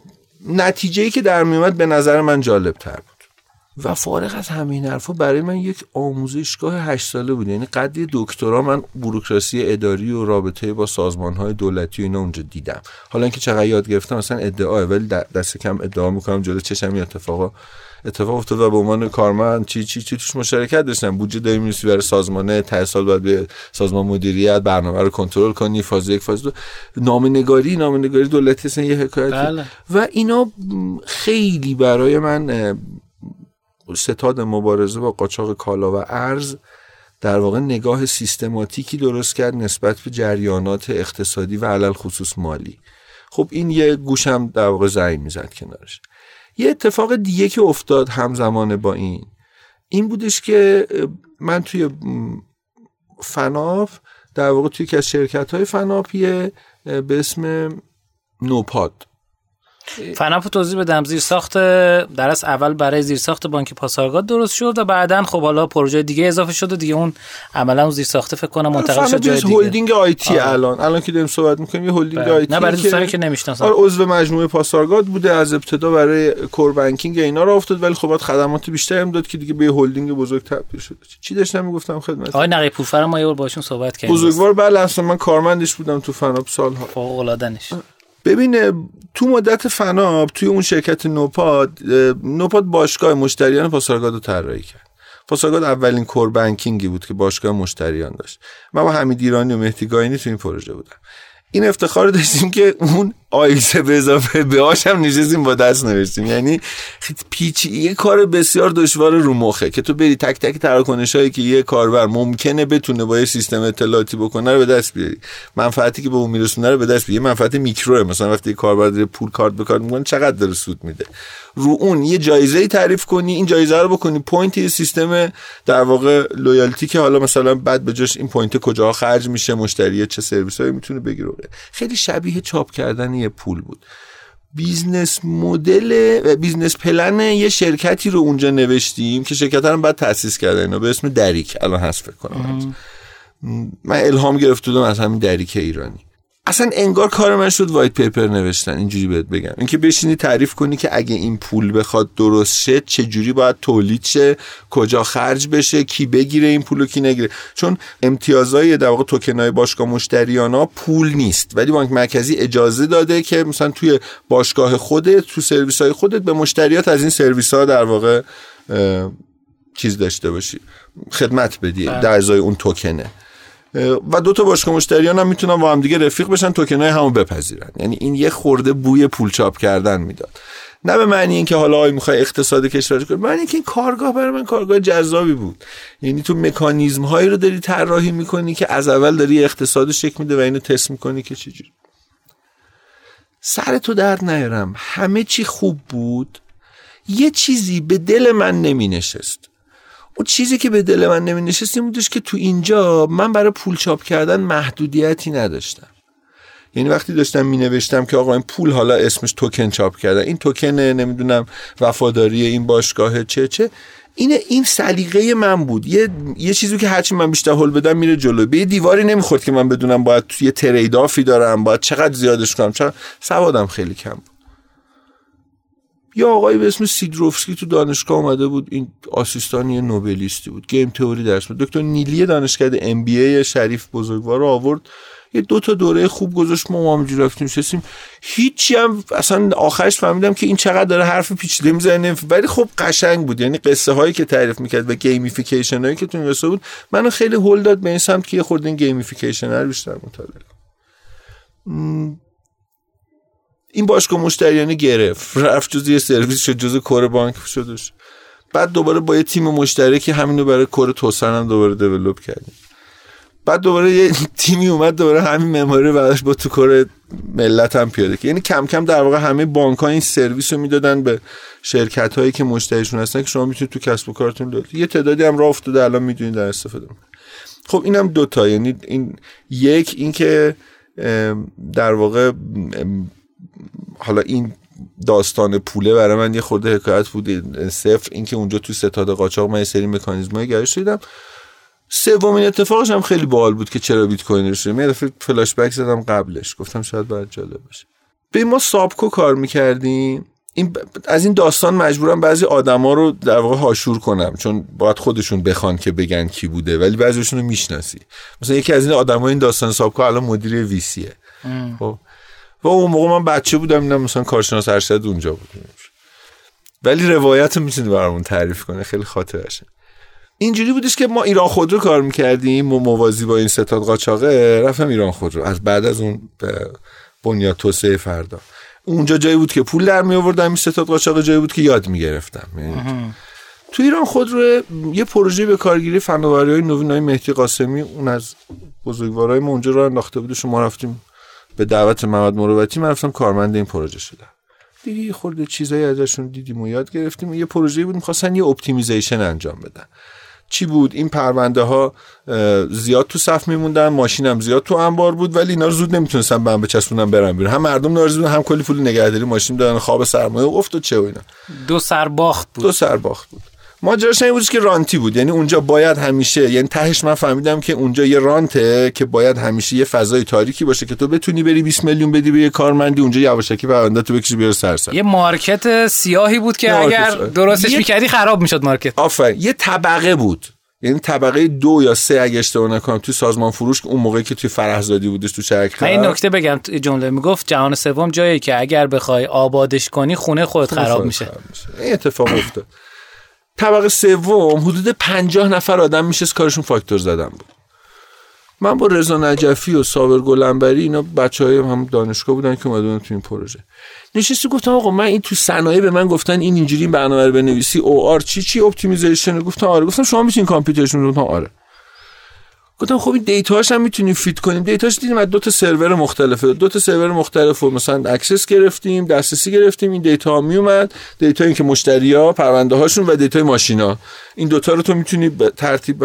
نتیجه ای که در میومد به نظر من جالب تر بود. و فارغ از همین حرفا برای من یک آموزشگاه هشت ساله بود. یعنی قدری دکترا من بوروکراسی اداری و رابطه با سازمان های دولتی و اینا اونجا دیدم. حالا اینکه چقدر یاد گرفتم مثلا ادعا ولی دست کم ادعا می‌کنم جلو چشم اتفاقا. اتفاق افتاد و به عنوان کارمند چی چی چی توش مشارکت داشتم بودجه داری می‌رسی برای سازمانه ته سال باید به سازمان مدیریت برنامه رو کنترل کنی فاز یک فاز دو. نامنگاری نامنگاری دولتی اصلا یه حکایتی. بله. و اینا خیلی برای من ستاد مبارزه با قاچاق کالا و ارز در واقع نگاه سیستماتیکی درست کرد نسبت به جریانات اقتصادی و علل خصوص مالی. خب این یه گوشم در واقع زنگ می‌زد کنارش. یه اتفاق دیگه که افتاد همزمان با این. این بودش که من توی فناف در واقع توی که از شرکت های فناپیه به اسم نوپاد فناپ توضیح بدم. زیر ساخت درس اول برای زیر ساخت بانک پاسارگاد درست شد و بعدا خب حالا پروژه دیگه اضافه شد و دیگه اون عملا اون زیر ساخته فکر کنم منتقل شد جای دیگه. هلدینگ IT الان. الان که داریم صحبت می‌کنیم یه هلدینگ IT بله. نه برای دوستانی که نمی‌شناسن. آره عضو مجموعه پاسارگاد بوده از ابتدا برای core banking اینا رو افتاد ولی خب خدمات بیشتری هم داد که دیگه به هلدینگ بزرگ تبدیل شد چی داشتم می‌گفتم خدمت آقای نقی پوفر ما یه بار باشون صحبت کردیم. بزرگوار بله اصلا من کارمندش بودم تو فناپ سالها. فوق العاده ببین تو مدت فناب توی اون شرکت نوپاد نوپاد باشگاه مشتریان پاسارگاد رو طراحی کرد. پاسارگاد اولین کور بانکینگی بود که باشگاه مشتریان داشت. من با حمید ایرانی و مهدی گاینی تو این پروژه بودم. این افتخار داشتیم که اون آیسه به اضافه به هم نشستیم با دست نوشتیم. یعنی پیچی یه کار بسیار دشوار رو مخه که تو بری تک تک تراکنش هایی که یه کاربر ممکنه بتونه با یه سیستم اطلاعاتی بکنه رو به دست بیاری. منفعتی که به اون میرسونه رو به دست بیاری. منفعت میکروه. مثلا وقتی یه کاربر داره پول کارت به کارت می‌کنه چقدر داره سود میده؟ رو اون یه جایزه ای تعریف کنی این جایزه رو بکنی. point یه سیستم در واقع loyalty که حالا مثلا بعد به جاش این point کجا خرج میشه مشتری چه سرویس هایی می‌تونه بگیره. خیلی شبیه چاپ کردن پول بود. business model business plan یه شرکتی رو اونجا نوشتیم که شرکت رو بعد تاسیس کردن به اسم دریک. الان هست کنم. من الهام گرفته بودم از همین دریک ایرانی. اصلا انگار کار من شد وایت پیپر نوشتن اینجوری بهت بگم. اینکه بشینی تعریف کنی که اگه این پول بخواد درست شه چه جوری باید تولید شه کجا خرج بشه کی بگیره این پولو کی نگیره. چون امتیازهای در واقع توکنای باشگاه مشتریانا پول نیست. ولی بانک مرکزی اجازه داده که مثلا توی باشگاه خودت تو سرویس های خودت به مشتریات از این سرویس ها در واقع چیز داشته باشی. خدمت بدی. بله. در ازای اون توکنه و دو تا باشگاه مشتریان هم می‌تونن با هم دیگه رفیق بشن توکنای همو بپذیرن. یعنی این یه خورده بوی پول چاپ کردن می‌داد. نه به معنی اینکه حالا آی می‌خوای اقتصاد کشور کنی معنی اینکه این کارگاه برای من کارگاه جذابی بود. یعنی تو مکانیزم هایی رو داری طراحی می‌کنی که از اول داری اقتصاد شکل میده و اینو تست می‌کنی که چجوری سر تو درد نیارم. همه چی خوب بود. یه چیزی به دل من نمی نشست اون چیزی که به دل من نمی نشست این بودش که تو اینجا من برای پول چاپ کردن محدودیتی نداشتم. یعنی وقتی داشتم می نوشتم که آقا این پول حالا اسمش توکن چاپ کردن این توکن نمی‌دونم وفاداری این باشگاه چه چه این این سلیقه من بود. یه یه چیزی که هرچی من بیشتر حل بدم میره جلو. به یه دیواری نمی‌خورد که من بدونم باید توی ترید آفی دارم باید چقدر زیادش کنم. چرا؟ سوادم خیلی کم بود. یا آقایی به اسم سیدروفسکی تو دانشگاه اومده بود این آسیستانی نوبلیستی بود game theory درس بود دکتر نیلی دانشکده MBA شریف بزرگوار رو آورد. یه دو تا دوره خوب گذاشت ما همینجوری رفتیم نشستیم. هیچی هم اصلا آخرش فهمیدم که این چقدر داره حرف پیچیده می‌زنه. ولی خب قشنگ بود. یعنی قصه هایی که تعریف می‌کرد و gamification هایی که تو این بود منو خیلی هول داد به این سمت که یه خورده این gamification رو بیشتر مطالعه این باشگاه مشتریانی گرفت. رفت جز یه سرویس شد جز کور بانک شدش. بعد دوباره با یه تیم مشترکی همینو برای کور توسن هم دوباره دیولپ کردیم. بعد دوباره یه [laughs] تیمی اومد دوباره همین مموری بعدش با تو کار ملت هم پیاده که یعنی کم کم در واقع همه بانک ها این سرویس رو می‌دادن به شرکت هایی که مشتریشون هستن که شما می‌تونید تو کسب و کارتون داد یه تعدادی هم راه افتاده الان می‌دونید در استفاده می‌کنید. خب اینم دوتا یعنی این یک اینکه در واقع حالا این داستان پوله برای من یه خورده حکایت بود. صفر اینکه اونجا تو ستاد قاچاق من یه سری مکانیزمای گرش دیدم. سومین اتفاقش هم خیلی باحال بود که چرا بیت کوین رو شده دفعه فلاش بک زدم قبلش. گفتم شاید باید جالب باشه. به ما سابکو کار می‌کردیم. این از این داستان مجبورم بعضی آدما رو در واقع هاشور کنم. چون باید خودشون بخوان که بگن کی بوده ولی بعضیشون رو می‌شناسی. مثلا یکی از این آدمای این داستان سابکو الان مدیر ویسیه خب. و اون موقع من بچه بودم اینا مثلا کارشناس ارشد اونجا بود. ولی روایت می‌تونی برامون تعریف کنه خیلی خاطرشه اینجوری بودش که ما ایران خودرو کار می‌کردیم و موازی با این ستاد قاچاقه رفتم ایران خودرو از بعد از اون بنیاد توسعه فردا. اونجا جایی بود که پول در می آوردم این ستاد قاچاقه جایی بود که یاد می‌گرفتم. یعنی تو ایران خودرو یه پروژه به کارگیری فناوری های نوین های مهدی قاسمی اون از بزرگوارای ما اونجا رو انداخته بود شما رفتیم به دعوت محمد مروتی من رفتم کارمند این پروژه شدم. دیگه خورده چیزایی ازشون دیدیم و یاد گرفتیم. یه پروژه بود می‌خواستن یه optimization انجام بدن. چی بود؟ این پرونده ها زیاد تو صف میموندن ماشینم زیاد تو انبار بود ولی اینا رو زود نمی‌تونستن بهم بچسبونن برن بیرون. هم مردم ناراضی بودن هم کلی پول نگهداری ماشین دادن خواب سرمایه افت و چه و اینا. دو سرباخت بود. دو سرباخت بود. ماجراش این بود که رانتی بود. یعنی اونجا باید همیشه یعنی تهش من فهمیدم که اونجا یه رانته که باید همیشه یه فضای تاریکی باشه که تو بتونی بری 20 میلیون بدی به یه کارمندی اونجا یواشکی پرونده تو بکشی بیاره سر یه مارکت سیاهی بود که اگر درستش یه... می‌کردی خراب می‌شد مارکت. آفرین. یه طبقه بود. یعنی طبقه دو یا سه اگه اشتباه نکنم توی سازمان فروش که اون موقعی که توی فرهزادی بودش تو چرک این نکته بگم. جمله می‌گفت جهان سوم جایی که اگر بخوای آبادش کنی خونه خودت خراب میشه. این اتفاق افتاد. طبقه سوم حدود پنجاه نفر آدم میشه کارشون فاکتور زدن بود. من با رضا نجفی و صابر گلنبری اینا بچه های هم دانشگاه بودن که اومدن تو این پروژه. نشستی گفتم آقا من این تو صنایع به من گفتن این اینجوری برنامه رو بنویسی OR چی چی optimization گفتم آره. گفتم شما می‌تونین کامپیوترشون گفتم آره. گفتم خب این data هاش هم می‌تونیم fit کنیم. data ش دیدیم از دو تا سرور مختلفه. دو تا سرور مختلف و مثلا access گرفتیم دسترسی گرفتیم این data ها میومد. data این که مشتری ها پرونده هاشون و data ی ماشینا. این دوتا رو تو می‌تونی ترتیب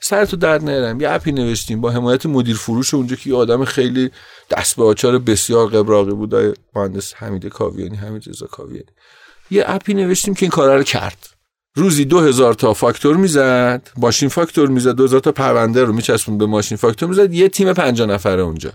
سرتو درد نیارم یه app ی نوشتیم با حمایت مدیر فروش اونجا که یه آدم خیلی دست به آچار بسیار قبراقی بود. مهندس حمید کاویانی حمید رضا کاویانی. یه app ی نوشتیم که این کارا رو کرد. روزی دو هزار تا فاکتور می‌زد ماشین فاکتور می‌زد دو هزار تا پرونده رو میچسبوند به ماشین فاکتور می‌زد یه تیم 50 نفره اونجا.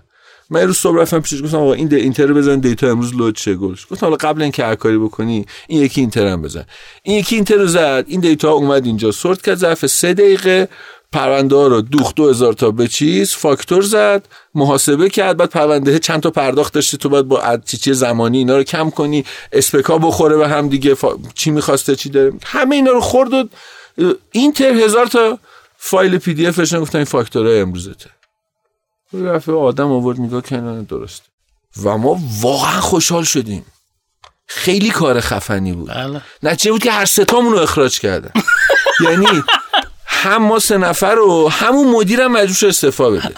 من روز صبح رفتم پیشش گفتم آقا این enter رو بزن data امروز load شه گفتش گفتم حالا قبل اینکه هر کاری بکنی این یکی enter هم بزن. این یکی enter رو زد این data اومد اینجا sort کرد ظرف سه دقیقه پرونده ها رو دوخت دو هزار تا به چیز فاکتور زد محاسبه کرد بعد پرونده چند تا پرداخت داشته تو باید با چی زمانی اینا رو کم کنی spec ا بخوره به هم دیگه چی می‌خواسته چی داره؟ همه اینا رو خورد و enter هزار تا فایل PDF ش گفتن این فاکتورهای امروزته. رفع آدم آورد نگاه کنن درست و ما واقعا خوشحال شدیم. خیلی کار خفنی بود. بله. نتیجه بود که هر ستامون رو اخراج کردن. [laughs] یعنی هم ما سه نفر رو همون مدیرم مجبور شد استعفا بده. [laughs]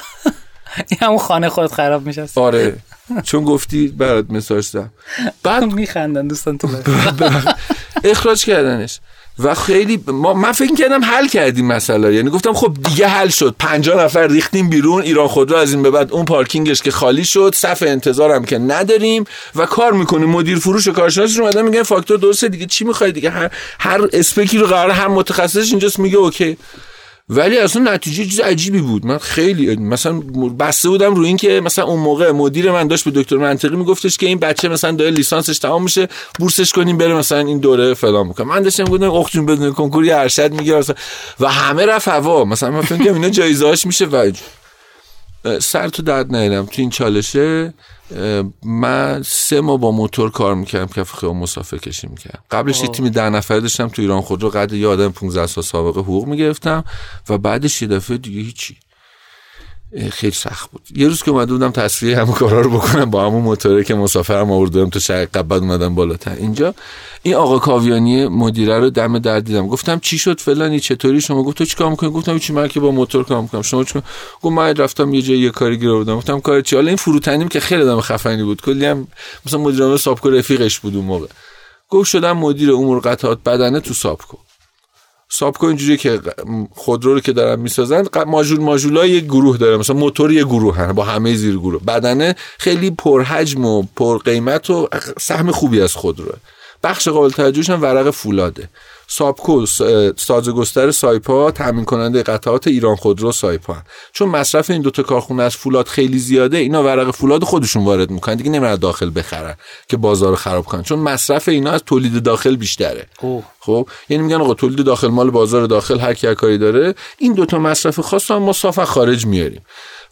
این همون خانه خودت خراب میشه آره. چون گفتی برات مساج دادم. بعد [laughs] میخندن دوستان تو [laughs] اخراج کردنش. و خیلی ما من فکر کردم حل کردیم مسئله یعنی گفتم خب دیگه حل شد. 50 نفر ریختیم بیرون ایران خودرو از این به بعد اون پارکینگش که خالی شد صف انتظارم که نداریم و کار می‌کنیم. مدیر فروش و کارشناس اومدن میگن فاکتور درسته دیگه چی می‌خوای؟ دیگه هر هر اسپکی رو قرار هر متخصصش اینجاست. میگه اوکی. ولی اصلا نتیجه چیز عجیبی بود. من خیلی مثلا بسته بودم روی این که مثلا اون موقع مدیر من داشت به دکتر منطقی میگفتش که این بچه مثلا داره لیسانسش تمام میشه بورسش کنیم بره مثلا این دوره فلان می‌کنه من داشتم گفتم اخ جون بدون کنکوری ارشد می‌گیره و همه رفت هوا. مثلا من فکر کنم اینا جایزه میشه و سر تو درد نیدم تو این چالشه من سه ماه با موتور کار می‌کردم کف خیابون مسافر کشی می‌کردم. قبلش یه تیمی ده نفره داشتم تو ایران خودرو قد یه آدم 15 سال سابقه حقوق می‌گرفتم و بعدش یه دفعه دیگه هیچی. خیلی سخت بود. یه روز که اومده بودم تصفیه همون کارا رو بکنم با همون موتوره که مسافرم آوردم تو شرق بعد اومدم بالاتر. اینجا این آقا کاویانی مدیره رو دم در دیدم. گفتم چی شد فلانی؟ چطوری؟ شما گفت تو چیکار می‌کنی؟ گفتم چی من که با موتور کار می‌کنم. شما چیکار گفت من رفتم یه جای یه کاری گیر آوردم. گفتم کار چی؟ حالا این فروتنیم که خیلی دم خفنی بود. کلی هم مثلا مدیر سابکو رفیقش بود اون موقع. گفت شدم مدیر امور قطعات بدنه تو سابکو. سابکو اینجوری که خودرو رو که دارن می‌سازن ماژول ماژولای یک گروه داره مثلا موتور یه گروه هن با همه زیر گروه. بدنه خیلی پرحجم و پرقیمت و سهم خوبی از خودروه. بخش قابل توجهش هم ورق فولاده سابکو سازگستر سایپا تامین کننده قطعات ایران خودرو سایپا چون مصرف این دوتا کارخونه از فولاد خیلی زیاده اینا ورق فولاد خودشون وارد می‌کنن دیگه نمیرن داخل بخرن که بازار رو خراب کنن. چون مصرف اینا از تولید داخل بیشتره. خب یعنی میگن آقا تولید داخل مال بازار داخل هر کی کاری داره این دوتا مصرف خاص هم ما صاف خارج میاریم.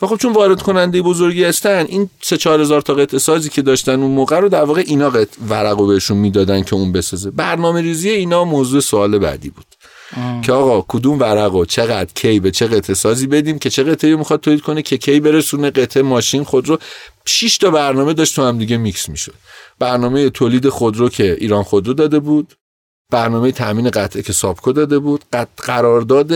و خب چون وارد کننده بزرگی هستن این سه چهار هزار تا قطعه سازی که داشتن اون موقع رو در واقع اینا قطع ورقو بهشون می‌دادن که اون بسازه. برنامه ریزی اینا موضوع سوال بعدی بود. که آقا کدوم ورقو چقدر کی به چه قطعه سازی بدیم که چه قطعه می‌خواد تولید کنه که کی برسونه قطعه ماشین خودرو 6 تا برنامه داشت تو هم دیگه میکس می‌شد. برنامه تولید خودرو که ایران خودرو داده بود. برنامه تامین قطعه که ساپکو داده بود. قرارداد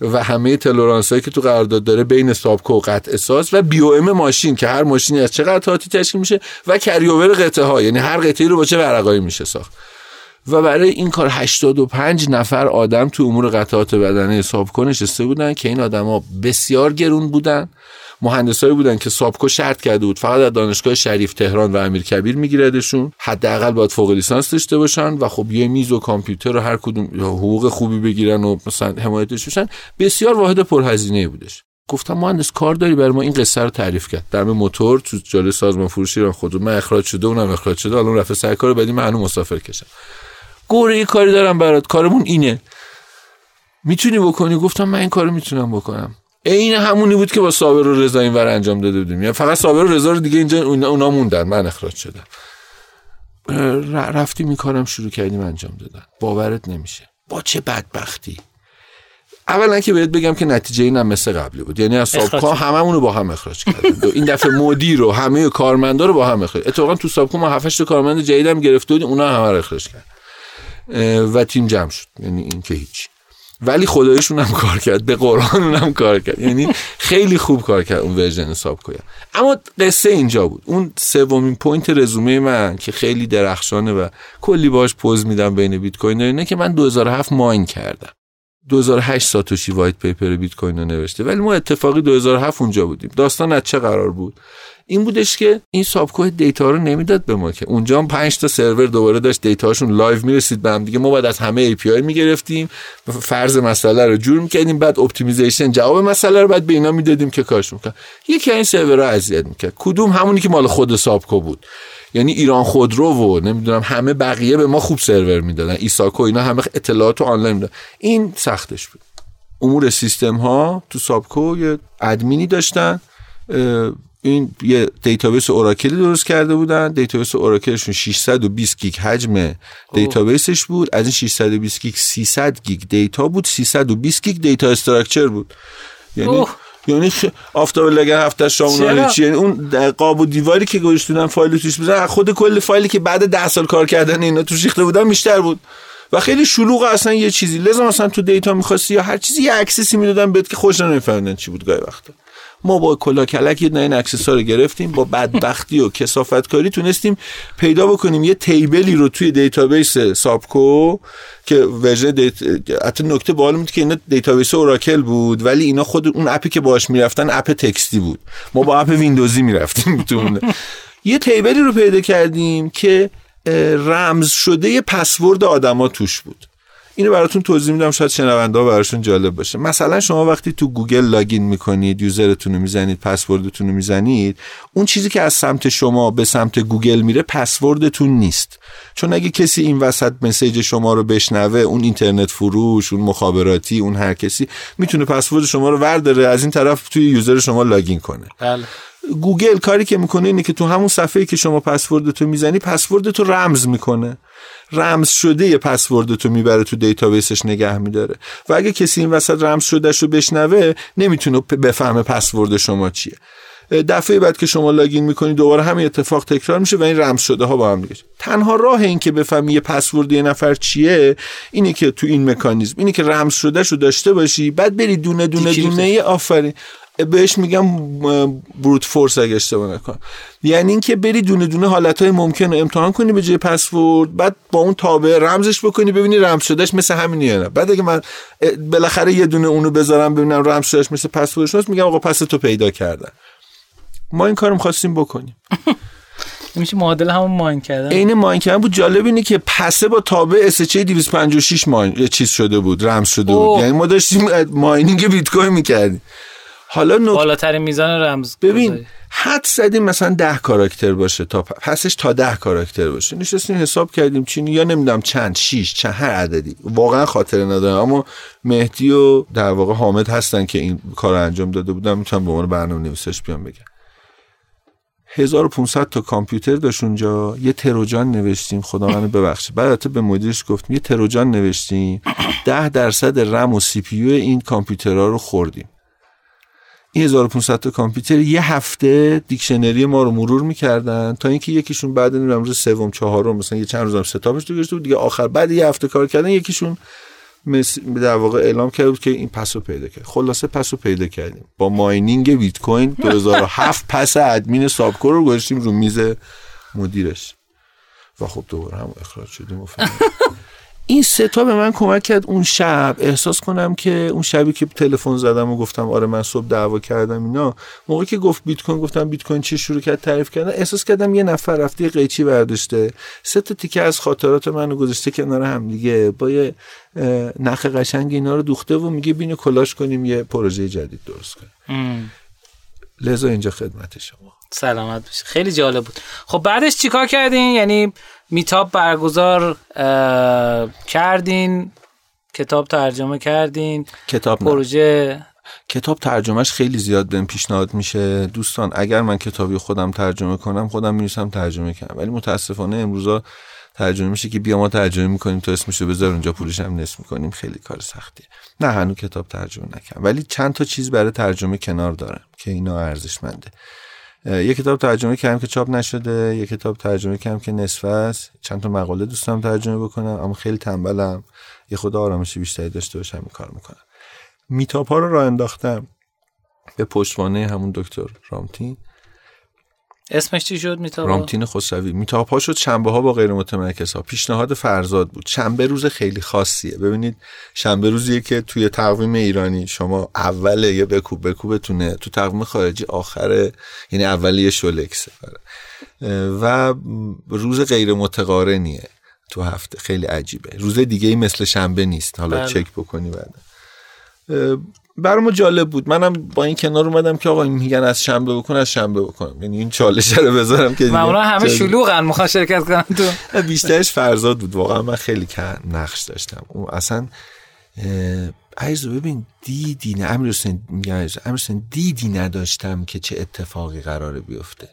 و همه تلورانس هایی که تو قرارداد داره بین ساپکو و قطعه ساز و BOM ماشین که هر ماشینی از چه قطعاتی تشکیل میشه و کریوور قطعه ها یعنی هر قطعه رو با چه ورقایی میشه ساخت. و برای این کار 85 نفر آدم تو امور قطعات بدنه سابکو نشسته بودن که این آدما بسیار گرون بودن. مهندسایی بودن که سابکو شرط کرده بود. فقط از دانشگاه شریف تهران و امیر کبیر میگیردشون. حداقل باید فوق لیسانس داشته باشن و خب یه میز و کامپیوتر و هر کدوم حقوق خوبی بگیرن و مثلا حمایتش بشن. بسیار واحد پرهزینه بودش. گفتم مهندس کار داری برای ما این قصه رو تعریف کرد. در موتور تو جلوی سازمان فروشی رو خود من اخراج شده اونم اخراج شده. الان رفته سر کار بعدی من مسافر کشم. گوره یه کاری دارم برات. کارمون اینه. می‌تونی بکنی؟ گفتم من این کارو می‌تونم بکنم. عین همونی بود که با صابر و رضا اینور انجام داده بودیم. یعنی فقط صابر و رضا رو دیگه اینجا اونا موندن. من اخراج شدم. رفتیم این کارم شروع کردیم انجام دادن. باورت نمیشه. با چه بدبختی. اولا که بهت بگم که نتیجه اینم مثل قبلی بود. یعنی از سابکا هممون رو با هم اخراج کردن این دفعه مدیر رو همه کارمندا رو با هم اخراج اتفاقا تو سابکا ما 7 تا کارمند جدیدم گرفته بودیم اونا همه رو اخراج کرد و تیم جمع شد. یعنی این که هیچ ولی خدایشون هم کار کرد به قرآن اونم کار کرد. یعنی خیلی خوب کار کرد اون version ساپکویا اما قصه اینجا بود. اون سومین point رزومه من که خیلی درخشانه و کلی باش پوز میدم بین بیت کوین اینه که من 2007 mine کردم. 2008 ساتوشی white paper بیت کوین رو نوشته. ولی ما اتفاقی 2007 اونجا بودیم. داستان از چه قرار بود؟ این بودش که این ساپکو data رو نمی‌داد به ما که. اونجا هم 5 تا سرور دوباره داشت data شون live می‌رسید به هم دیگه. ما بعد از همه API می‌گرفتیم. فرض مسئله رو جور می‌کردیم بعد optimization جواب مسئله رو بعد به اینا می‌دادیم که کارش می‌کرد یکی این سرورها اذیت می‌کرد. کدوم؟ همونی که مال خود ساپکو بود. یعنی ایران خودرو و نمی‌دونم همه بقیه به ما خوب سرور می‌دادن. ایساکو اینا همه اطلاعات آنلاین می‌دادن. این سختش بود. امور سیستم ها تو ساپکو یه ادمینی داشتن. این یه database Oracle ی درست کرده بودن. database Oracle شون 620 گیگ حجم database ش بود. از این 620 گیگ 300 گیگ data بود. 320 گیگ data structure بود. یعنی یعنی. آفتابه لگن هفت دست شام هیچی یعنی اون قاب و دیواری که گذاشتن فایل توش بزن خود کل فایلی که بعد ده سال کار کردن اینا توش ریخته بودن بیشتر بود. و خیلی شلوغ اصلا یه چیزی. لازم اصلا تو data می‌خواستی یا هر چیزی یه access ی می‌دادن بهت که خودشون نمیفهمیدن چی بود گاهی وقتا. ما با کلا کلک یه این access ا رو گرفتیم با بدبختی و کثافتکاری تونستیم پیدا بکنیم. یه table ی رو توی database ساپکو که version date... حتی نکته باحال بود که اینا database Oracle بود ولی اینا خود اون app ی که باش می‌رفتن app text ی بود. ما با app ویندوزی می‌رفتیم تو یه table ی رو پیدا کردیم که رمز شده پسورد آدما توش بود. اینو براتون توضیح میدم شاید شنونده ها براشون جالب باشه. مثلا شما وقتی تو گوگل login می‌کنید user تون رو می‌زنید پسوردتون رو می‌زنید اون چیزی که از سمت شما به سمت گوگل میره پسوردتون نیست. چون اگه کسی این وسط message شما رو بشنوه اون اینترنت فروش اون مخابراتی اون هر کسی می‌تونه پسورد شما رو ورداره از این طرف توی user شما login کنه. بله. گوگل کاری که می‌کنه اینه که تو همون صفحه که شما پسوردتو می‌زنی پسوردتو رمز می‌کنه. رمز شده یه پسورد تو می‌بره تو database ش نگه میداره. و اگه کسی این وسط رمز شده رو بشنوه نمی‌تونه بفهمه پسورد شما چیه. دفعه بعد که شما لاگین می‌کنی دوباره همین اتفاق تکرار میشه و این رمز شده ها با هم دیگه. تنها راه این که بفهمی یه پسورد یه نفر چیه اینه که تو این مکانیزم اینه که رمز شده رو داشته باشی بعد بری دونه دونه دونه آفرین. بهش میگم بروت فورس اگه اشتباه نکنم. یعنی اینکه بری دونه دونه حالتهای ممکن رو امتحان کنی به جای پسورد بعد با اون تابع رمزش بکنی ببینی رمز شدهش مثل همین یا نه. بعد اگه من بالاخره یه دونه اونو بذارم ببینم رمز شدهش مثل پسوردش هست میگم آقا پس تو پیدا کردن. ما این کارو خواستیم بکنیم. [laughs] میشه معادل همون ماین کردن؟ عین ماین کردن بود. جالب اینه که پسه با تابع SH 256 ماین چیز شده بود رمز شده بود. یعنی ما داشتیم ماینینگ بیت کوین می‌کردیم. حالا نک... بالاترین میزان رمز ببین حد زدیم مثلا ده کاراکتر باشه تا پسش تا ده کاراکتر باشه. نشستیم حساب کردیم چینی یا نمی‌دونم چند شیش چند هر عددی. واقعا خاطر ندارم. اما مهدی و در واقع حامد هستن که این کار انجام داده بودم می‌تونم به عنوان برنامه نویسش بیام بگم. 1500 تا کامپیوتر داشت اونجا. یه trojan نوشتیم. خدا منو ببخشه بعد به مدیرش گفتیم یه trojan نوشتیم. ده درصد رم و CPU این کامپیوترها رو خوردیم. این 1500 تا کامپیوتر یه هفته dictionary ما رو مرور می‌کردن تا اینکه یکیشون بعد نمی‌دونم روز سوم چهارم مثلا یه چند روزم setup ش تو گذاشته بود. دیگه آخر بعد یه هفته کار کردن یکیشون در واقع اعلام کرد بود که این pass و پیدا کرد. خلاصه pass و پیدا کردیم. با mining بیت کوین 2007 pass admin ساپکو رو گذاشتیم رو میز مدیرش. و خب دوباره هم اخراج شدیم و [laughs] این ستا به من کمک کرد اون شب. احساس کنم که اون شبی که تلفن زدم و گفتم آره من صبح دعوا کردم اینا موقعی که گفت بیت کوین گفتم بیت کوین چی شروع کرد تعریف کردن احساس کردم یه نفر رفته قیچی برداشته. سه تا تیکه از خاطرات منو گذاشته کنار هم دیگه. با یه نخ قشنگ اینا رو دوخته و میگه بینو کلاش کنیم یه پروژه جدید درست کنیم. لذا اینجا خدمت شما. سلامت باشی. خیلی جالب بود. خب بعدش چیکار کردین؟ یعنی میتاب برگزار کردین کتاب ترجمه کردین کتاب پروژه. کتاب ترجمهش خیلی زیاد بهم پیشنهاد میشه. دوستان اگر من کتابی خودم ترجمه کنم خودم می‌رسم ترجمه کنم ولی متاسفانه امروزا ترجمه میشه که بیا ما ترجمه می‌کنیم تو اسمشو بذار اونجا پولش هم نصف می‌کنیم. خیلی کار سختیه نه هنوز کتاب ترجمه نکنم ولی چند تا چیز برای ترجمه کنار دارم که اینا ارزشمنده. یه کتاب ترجمه کردم که چاپ نشده یه کتاب ترجمه کردم که نصفه است. چند تا مقاله دوستم ترجمه بکنم اما خیلی تنبلم. یه خود آرامش بیشتری داشته باشم این کار می‌کنم. میتاپ ها رو راه انداختم به پشتوانه همون دکتر رامتین. اسمش چی شد؟ میتاپ رامتین خسروی. میتاپ ها شد شنبه ها با غیر متمرکز ها. پیشنهاد فرزاد بود. شنبه روز خیلی خاصیه. ببینید شنبه روزیه که توی تقویم ایرانی شما اول یه بکوب بکوبتونه. تو تقویم خارجی آخره یعنی اول یه شولکسه و روز غیر متقارنیه تو هفته. خیلی عجیبه. روز دیگه ای مثل شنبه نیست. حالا بله. چک بکنی بعد. برای ما جالب بود. منم با این کنار اومدم که آقا میگن از شنبه بکن از شنبه بکنم. یعنی این چالش رو بذارم که معمولا همه شلوغن می‌خوان شرکت کنن تو. بیشترش فرزاد بود. واقعا من خیلی نقش داشتم. اون اصلا عیزو ببین دیدی نه امیر حسین دیدی نداشتم که چه اتفاقی قراره بیفته.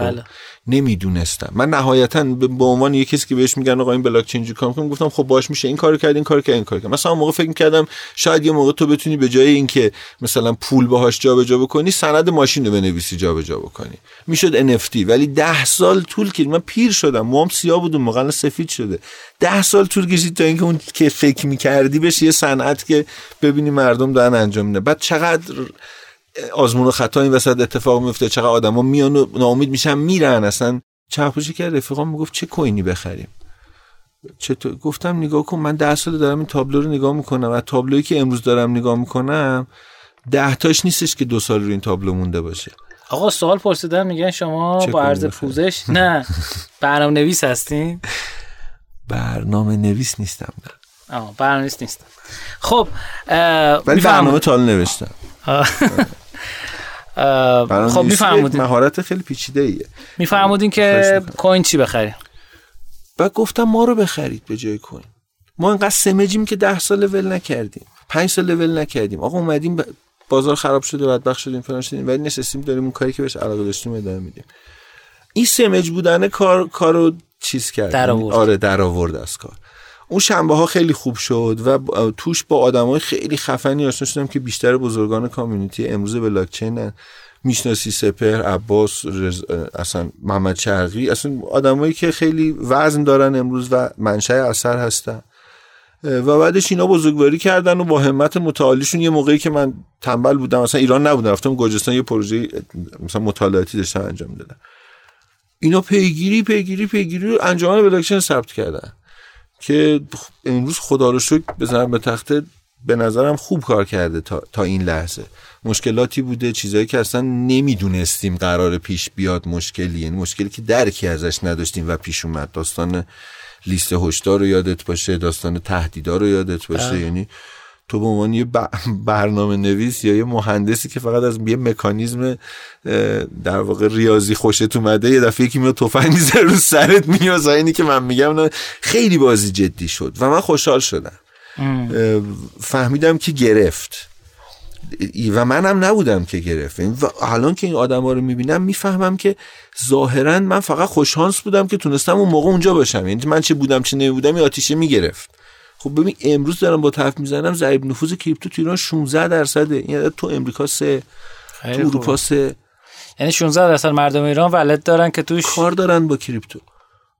بله. نمی‌دونستم. من نهایتا به عنوان یه کسی که بهش میگن آقا این بلاک چین کار می‌کنه گفتم خب باش میشه این کارو کرد این کارو کرد این کارو کرد. مثلا موقع فکر می‌کردم شاید یه موقع تو بتونی به جای اینکه مثلا پول باهاش جابجا بکنی سند ماشین رو بنویسی جابجا بکنی. می‌شد NFT ولی ده سال طول کشید. من پیر شدم. موام سیاه بود موقع سفید شده. ده سال طول کشید تا اینکه اون که فکر می‌کردی بشه یه صنعت که ببینی مردم دارن انجام میدن. بعد چقدر آزمون و خطا این وسط اتفاق میفته چقدر آدما میان و ناامید میشن میرن. اصلا چند پوشی که رفیقام می‌گفت چه کوینی بخریم؟ چطور گفتم نگاه کن من ده سال دارم این تابلو رو نگاه می‌کنم و تابلویی که امروز دارم نگاه می‌کنم ده تاش نیستش که دو سال رو این تابلو مونده باشه. آقا سوال پرسیدن میگن شما با عرض؟ پوزش؟ نه. برنامه نویس هستین؟ برنامه نویس نیستم نه. برنامه نویس نیستم. خب ولی برنامه تال نوشتم. خب میفرمودین. مهارت خیلی پیچیده ایه میفرمودین که. کوین چی بخریم بعد گفتم ما رو بخرید به جای کوین. ما انقدر سمجیم که ده سال ول نکردیم. پنج سال ول نکردیم. آقا اومدیم ب- بازار خراب شده بدبخت شدیم فلان شدیم ولی نشستیم داریم اون کاری که بهش علاقه داشتیم ادامه میدیم. این سمج بودن کار کارو چیز کرد در آورد. آره در آورد از کار. اون شنبه ها خیلی خوب شد و توش با آدمای خیلی خفنی آشنا شدم که بیشتر بزرگان کامیونیتی امروز بلاکچین می‌شناسی سپر عباس رز... اصلا محمد شرقی اصلا آدمایی که خیلی وزن دارن امروز و منشأ اثر هستن. و بعدش اینا بزرگواری کردن و با همت متعالیشون یه موقعی که من تنبل بودم مثلا ایران نبودم رفتم گرجستان یه پروژه مثلا مطالعاتی داشتم انجام دادم اینا پیگیری پیگیری پیگیری رو بلاکچین ثبت کردن. که امروز خدا رو شکر بزنم به تخته به نظرم خوب کار کرده تا, تا این لحظه. مشکلاتی بوده چیزایی که اصلا نمی‌دونستیم قرار پیش بیاد مشکلی. یعنی مشکلی که درکی ازش نداشتیم و پیش اومد. داستان لیست هشدار رو یادت باشه داستان تهدیدار رو یادت باشه. یعنی تو به عنوان یه برنامه نویس یا یه مهندسی که فقط از یه مکانیزم در واقع ریاضی خوشت اومده یه دفعه یکی میاد تفنگ می‌زنه رو سرت میاد اینی که من میگم خیلی بازی جدی شد و من خوشحال شدم. فهمیدم که گرفت. و منم نبودم که گرفت. و الان که این آدم ها رو می‌بینم می‌فهمم که ظاهرا من فقط خوششانس بودم که تونستم اون موقع اونجا باشم. یعنی من چه بودم چه نمیبودم این آتیشه می‌گرفت. خب ببین امروز دارم با حرف می‌زنم ضریب نفوذ کریپتو تو ایران 16 درصده. این عدد تو امریکا سه تو اروپا. سه. یعنی 16 درصد مردم ایران ولد دارن که توش کار دارن با کریپتو.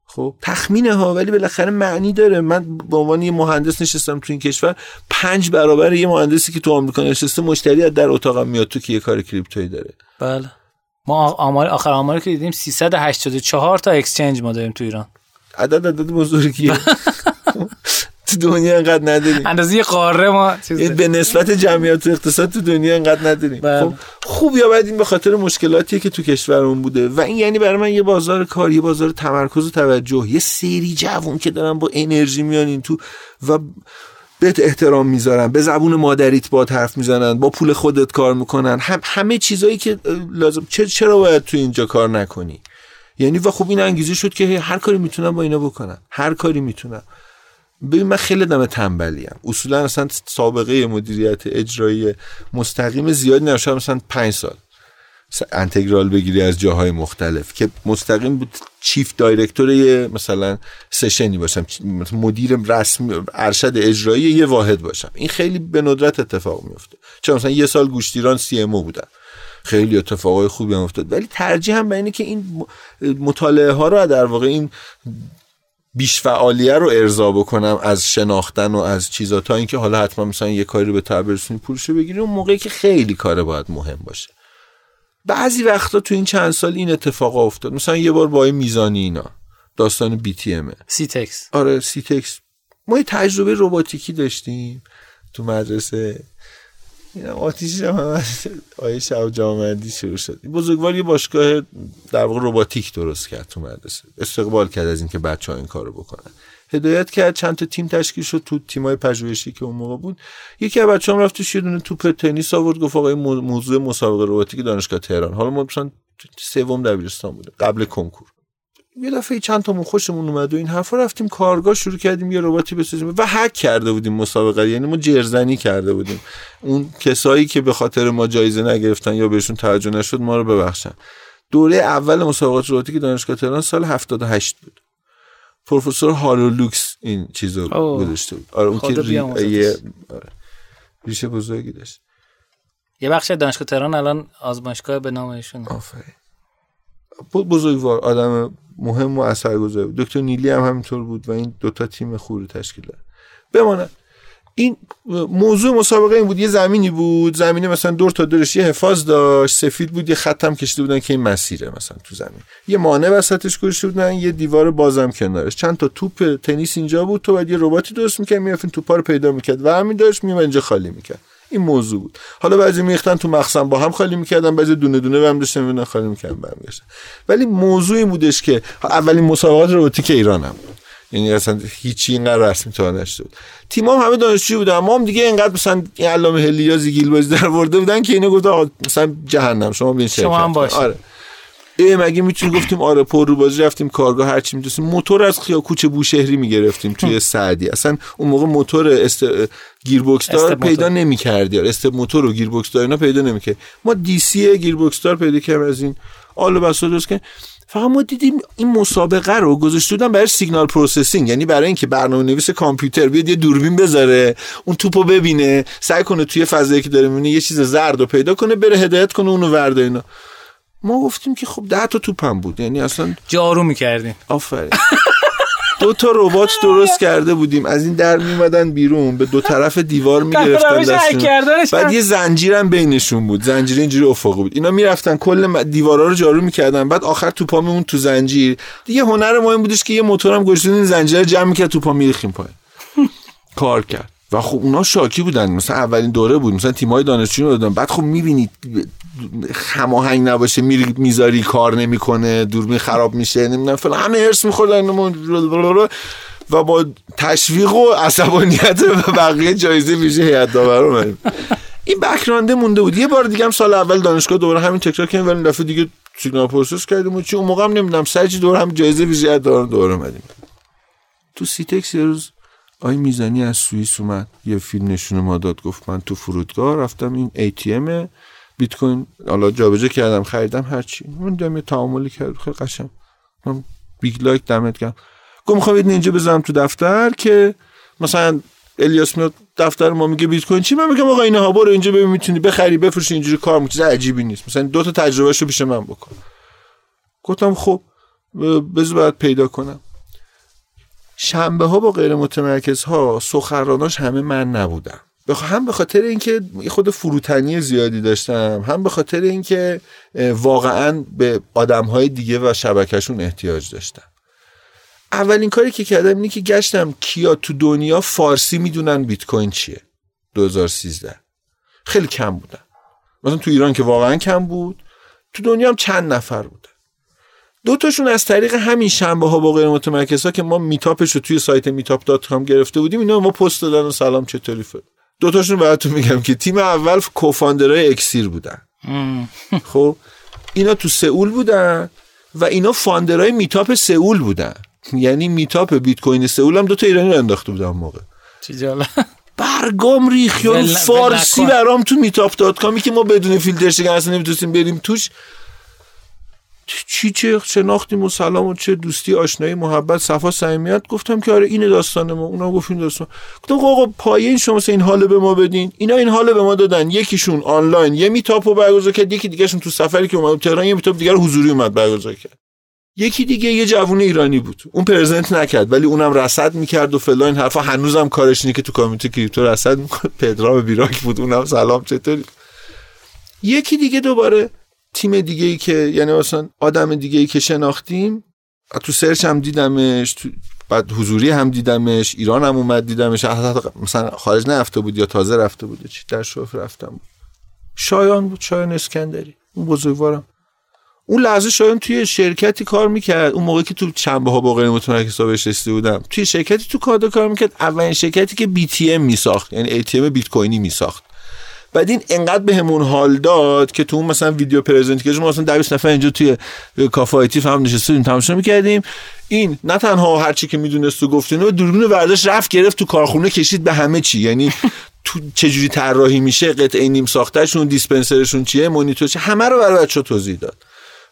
خب تخمینه ها ولی بالاخره معنی داره. من به عنوان یه مهندس نشستم تو این کشور پنج برابر یه مهندسی که تو آمریکا نشسته مشتری از در اتاقم میاد تو که یه کار کریپتویی داره. بله. ما آمار آخر آماری که دیدیم 384 تا اکسچنج ما داریم تو ایران. عدد عدد بزرگیه. [laughs] تو دنیا انقدر نداریم. اندازه یه قاره ما چیز به نسبت جمعیت و اقتصاد تو دنیا انقدر نداریم. بله. خب خوب یا بد این به خاطر مشکلاتیه که تو کشورمون بوده. و این یعنی برای من یه بازار کار یه بازار تمرکز و توجه یه سری جوون که دارن با انرژی میان این تو و بهت احترام می‌ذارن به زبون مادریت با حرف می‌زنن با پول خودت کار می‌کنن. هم همه چیزایی که لازم چرا باید تو اینجا کار نکنی؟ یعنی و خب این انگیزه شد که هر کاری می‌تونم با اینا بکنم هر کاری می‌تونم ببین من خیلی دم تنبلیم اصولا اصلا سابقه مدیریت اجرایی مستقیم زیاد نداشتم مثلا پنج سال. س- انتگرال بگیری از جاهای مختلف که مستقیم بود چیف دایرکتور یه مثلا سشنی باشم. مدیر رسمی ارشد اجرایی یه واحد باشم. این خیلی به ندرت اتفاق میفته چون مثلا یه سال گوشتیران سی ام بودم خیلی اتفاقای خوبی هم افتاد. ولی ترجیح هم به اینه که این مطالعه ها رو در واقع این بیش فعالیه رو ارضا بکنم از شناختن و از چیزا تا اینکه حالا حتما مثلا یه کاری رو به تبر برسونی پولشو بگیری اون موقعی که خیلی کار باید مهم باشه. بعضی وقتا تو این چند سال این اتفاق افتاد. مثلا یه بار با این میزانی اینا داستان بی تی امه سی تکس آره سیتکس ما یه تجربه رباتیکی داشتیم تو مدرسه. از آیه شب جامعندی شروع شد. بزرگوار یه باشگاه در واقع رباتیک درست کرد تو مدرسه. استقبال کرد از اینکه بچه ها این کارو بکنن. هدایت کرد چند تا تیم تشکیل شد تو تیمای پژوهشی که اون موقع بود. یکی از بچه‌ام رفت توش یه دونه توپ تنیس آورد گفت آقا موضوع مسابقه رباتیک دانشگاه تهران. حالا ما مثلا سوم دبیرستان بوده قبل کنکور. یه دفعه چند تا خوشمون اومد و این حرفا رفتیم کارگاه شروع کردیم یه رباتی بسازیم و هک کرده بودیم مسابقه. یعنی ما جرزنی کرده بودیم. اون کسایی که به خاطر ما جایزه نگرفتن یا بهشون توجه نشد ما رو ببخشن. دوره اول مسابقات رباتیک دانشگاه تهران سال 78 بود. پروفسور هالولوکس این چیزو گذاشته بود. آره اون که یه آره. ریشه بزرگی داشت. یه بخش دانشگاه تهران الان آزمایشگاه به نام ایشون آفرین. بزرگوار آدم مهم و اثرگذار بود. دکتر نیلی هم همینطور بود و این دوتا تیم خوری تشکیل داد. بماند. این موضوع مسابقه این بود. یه زمینی بود. زمینه مثلا دور تا دورش یه حفاظ داشت. سفید بود یه خط کشیده بودن که این مسیره مثلا تو زمین. یه مانع وسطش گذاشته بودن یه دیوار بازم کنارش. چند تا توپ تنیس اینجا بود. تو بعد یه رباتی درست می‌کرد می‌رفت توپا رو پیدا می‌کرد. و همین داشت میومد اینجا خالی می‌کرد. این موضوع بود. حالا بعضی میختن تو مخزن با هم خالی می‌کردن بعضی دونه دونه هم داشتن خالی می‌کردن برمیگشتن ولی موضوع این بودش که اولین مسابقات رباتیک ایران هم. بود یعنی اصلا هیچی اینقدر رسمی تا نشده بود. تیم هم همه دانشجوی بودن ما هم دیگه اینقدر مثلا این علامه هلی یا زیگیل بازی در ورده بودن که اینو گفت آقا مثلا جهنم شما بین شما هم باشه آره. ای مگه می‌تونیم گفتیم آره پر رو بازی رفتیم کارگاه هر چی می‌تونیم موتور از خیا کوچه بوشهری می‌گرفتیم توی سعدی. اصلا اون موقع موتور است گیربکس دار پیدا نمی‌کردی. است موتور و گیربکس دار اینا پیدا نمی‌کرد ما دی سی گیربکس دار پیدا کردیم از این. آلو بسا درست که فقط ما دیدیم این مسابقه رو گذاشته بودن برای signal processing. یعنی برای اینکه برنامه نویس کامپیوتر بیاد یه دوربین بذاره اون توپو ببینه سعی کنه توی فضایی که داره می‌بینه یه چیز زرد رو پیدا کنه بره هدایت کنه اونو ورده اینا. ما گفتیم که خب ده تا توپم بود. یعنی اصلا جارو می‌کردیم آفرین. دو تا ربات درست کرده بودیم. از این در میمدن بیرون. به دو طرف دیوار می‌گرفتن دستشون بعد یه زنجیرم بینشون بود. زنجیر اینجوری افقی بود. اینا می‌رفتن کل دیوارا رو جارو می‌کردن. بعد آخر توپا میمون تو زنجیر. دیگه هنر مهم بودش که یه موتورم این زنجیر جمع می‌کرد توپا میریخیم پایین. کار کرد. و خب اونا شاکی بودن. مثلا اولین دوره بود. مثلا تیمای دانشجویی رو دادن. بعد خب می‌بینید هماهنگ نباشه. میری می‌ذاری کار نمی‌کنه. دوربین خراب میشه. نمی‌دونم فلان. همه هرس میخوردن. و با تشویق و عصبانیت و بقیه جایزه ویژه هیئت داور این بکرانده مونده بود. یه بار دیگه هم سال اول دانشگاه دوباره همین تکرار کردیم. ولی دفعه دیگه سیگنال پروسس کردیم و چی؟ اون موقع هم نمی‌دونم. سرچی دوباره هم جایزه ویژه هیئت داور دوباره اومدیم. تو سیتکس یه روز آی می‌زنی از سوئیس اومد. یه فیلم نشون ما داد گفت من تو فرودگاه رفتم این ATM بیت کوین. حالا جابجا کردم خریدم هر چی. من یه تعاملی کرد خیلی قشنگ. من بیگ لایک دمت گرم. گفت می‌خوام اینجا بزنم تو دفتر که مثلا الیاس میاد دفتر ما میگه بیت کوین چی؟ من میگم آقا اینها برو اینجا ببین می‌تونی بخری بفروشی اینجوری کار می‌کنی. عجیبی نیست. مثلا دو تا تجربهشو پیش من بکن. گفتم خب بذار باید پیدا کنم. شنبه ها با غیر متمرکز ها سخراناش همه من نبودم. هم به خاطر اینکه خود فروتنی زیادی داشتم هم به خاطر اینکه واقعا به آدم های دیگه و شبکهشون احتیاج داشتم. اولین کاری که کردم اینه که گشتم کیا تو دنیا فارسی می‌دونن بیت کوین چیه 2013 خیلی کم بودن. مثلا تو ایران که واقعا کم بود. تو دنیا هم چند نفر بود. دو تاشون از طریق همین شنبه ها با غیر متمرکز ها که ما meetup ش رو توی سایت meetup dot com گرفته بودیم اینا ما پست دادن و سلام چطوری فد دو تاشون براتون میگم که تیم اول co-founder ای اکسیر بودن. خب اینا تو سئول بودن و اینا founder ای meetup سئول بودن. یعنی meetup بیت کوین سئول هم دو تا ایرانی رو انداخته بودن موقع. چی جالا برگام ریخیان فارسی برام تو meetup dot com ی که ما بدون فیلتر شکن اصلا نمی‌تونستیم بریم توش چی چه شناختیم و سلام و چه دوستی آشنایی محبت صفا صمیمیت؟ گفتم که آره این داستان ما. اونا گفتیم داستان. گفتم آقا پایه این شما این حاله به ما بدین. اینا این حاله به ما دادن. یکیشون آنلاین. یه meetup و برگزار کرد. یکی دیگهشون تو سفری که اومد تهران یه meetup دیگر حضوری اومد برگزار کرد. یکی دیگه یه جوون ایرانی بود. اون present نکرد ولی اونم رصد می‌کرد و فلان حرفا. هنوزم کارش اینه که تو community crypto رصد می‌کنه. پدرام بیراک بود. اونم سلام چطوری؟ یکی دیگه دوباره تیم دیگه ای که یعنی مثلا آدم دیگه ای که شناختیم تو سرچ هم دیدمش تو بعد حضوری هم دیدمش ایران هم اومد دیدمش مثلا خارج نرفته بود یا تازه رفته بود چی در شوف رفتم. شایان بود شایان اسکندری اون بزرگوارم. اون لحظه شایان توی شرکتی کار می‌کرد. اون موقعی که تو چنبه ها با غیر متمرکز بهش بودم. توی شرکتی تو کادا کار می‌کرد. اولین شرکتی که بی تی ام میساخت یعنی ای تی ام بیت کوینی میساخت. بعد این انقدر بهمون حال داد که تو اون مثلا ویدیو پرزنتیشن ما مثلا 20 نفر اینجا توی کافه آیتی هم نشستیم تماشا می‌کردیم. این نه تنها هر چی که می‌دونست و گفت اینو دوربین ورزش رفت گرفت تو کارخونه کشید به همه چی. یعنی [laughs] تو چجوری طراحی میشه قطعه نیم ساختهشون دیسپنسرشون چیه مونیتور چیه همه رو برای بچه توضیح داد.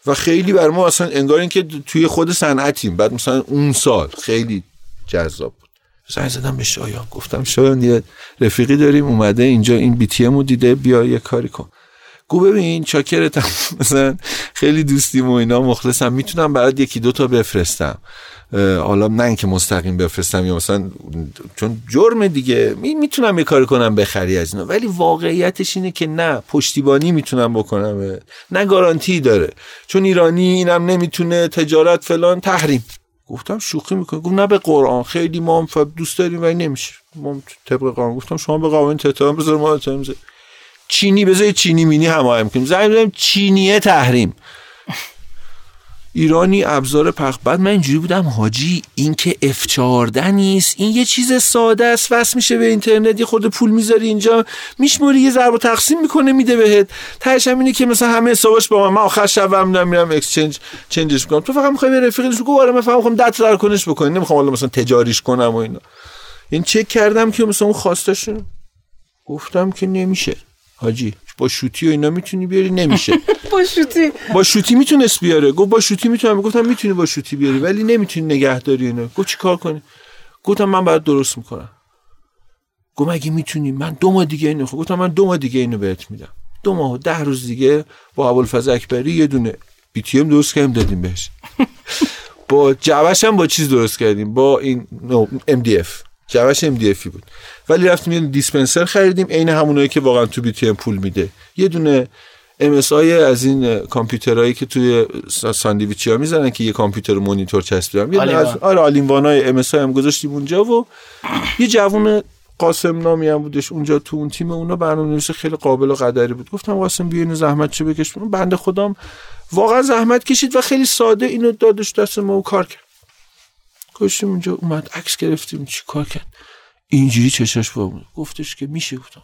و خیلی بر ما اصلا انگار اینکه توی خود صنعتیم. بعد مثلا اون سال خیلی جذاب بود. زنگ زدم به شایان. گفتم شایان یه رفیقی داریم اومده اینجا این بی تی رو دیده بیا یه کاری کن. گو ببین چاکرتم [laughs] مثلا خیلی دوستیم و اینا مخلصم. می‌تونم برات یکی دوتا بفرستم. حالا نه اینکه مستقیم بفرستم یا مثلا چون جرم دیگه. می‌تونم یه کاری کنم بخری از اینا. ولی واقعیتش اینه که نه پشتیبانی می‌تونم بکنم. نه گارانتی داره. چون ایرانی اینم نمی‌تونه تجارت فلان تحریم. گفتم شوخی می‌کنه گفت نه به قرآن. خیلی ما هم دوست داریم ولی نمیشه. ما طبق قانون گفتم شما به قوانین احترام بذار ما چینی بذار چینی مینی هماهنگ کنیم زنگ چینیه تحریم. ایرانی ابزار پخ بعد من اینجوری بودم حاجی این که F14 نیست این یه چیز ساده است وصل میشه به اینترنت یه خورده پول می‌ذاری اینجا میشموری یه ضرب تقسیم می‌کنه میده بهت. تهش هم اینه که مثلا همه حسابش با من. من آخر شب هم میرم اکسچنج چنجش می‌کنم. تو فقط می‌خوای به رفیقش بگو آره من فقط می‌خوام دت در کنش بکنی. نمی‌خوام مثلا تجاریش کنم و اینا. این چک کردم که مثلا اون خواستشون گفتم که نمیشه. حاجی با شوتی و اینا می‌تونی بیاری؟ نمیشه. [laughs] با شوتی. با شوتی می‌تونست بیاره. گفت با شوتی می‌تونم. گفتم می‌تونی با شوتی بیاری ولی نمی‌تونی نگهداری اینا گفت چیکار کنی گفتم من بعد درست می‌کنم. گفت مگه می‌تونی؟ من دو ماه دیگه اینو گفتم من دو ماه دیگه اینو بهت میدم. دو ماه ده روز دیگه با ابوالفضل اکبری یه دونه بی تی ام درست کردیم دادیم بهش. [laughs] با جوش هم با چیز درست کردیم. با این ام دی اف جوش ام دی افی بود. ولی رفتیم یه دیسپنسر خریدیم عین همونایی که واقعا تو بی تی پول میده. یه دونه ام از این کامپیوترهایی که توی ساندویچی ها می‌زنن که یه کامپیوتر مونیتور چسبیدم یه از آره آلینوانای ام هم گذاشتیم اونجا و یه جوون قاسم نامی هم بودش اونجا تو اون تیم اونا برنامه‌نویس خیلی قابل و قدری بود. گفتم قاسم بیا اینو زحمت چه بکش بنده خودم واقعا زحمت کشید و خیلی ساده اینو دادش دست ما و کار کرد. کشیم اونجا اومد عکس گرفتیم چی کار کرد؟ اینجوری چشاش با گفتش که میشه گفتم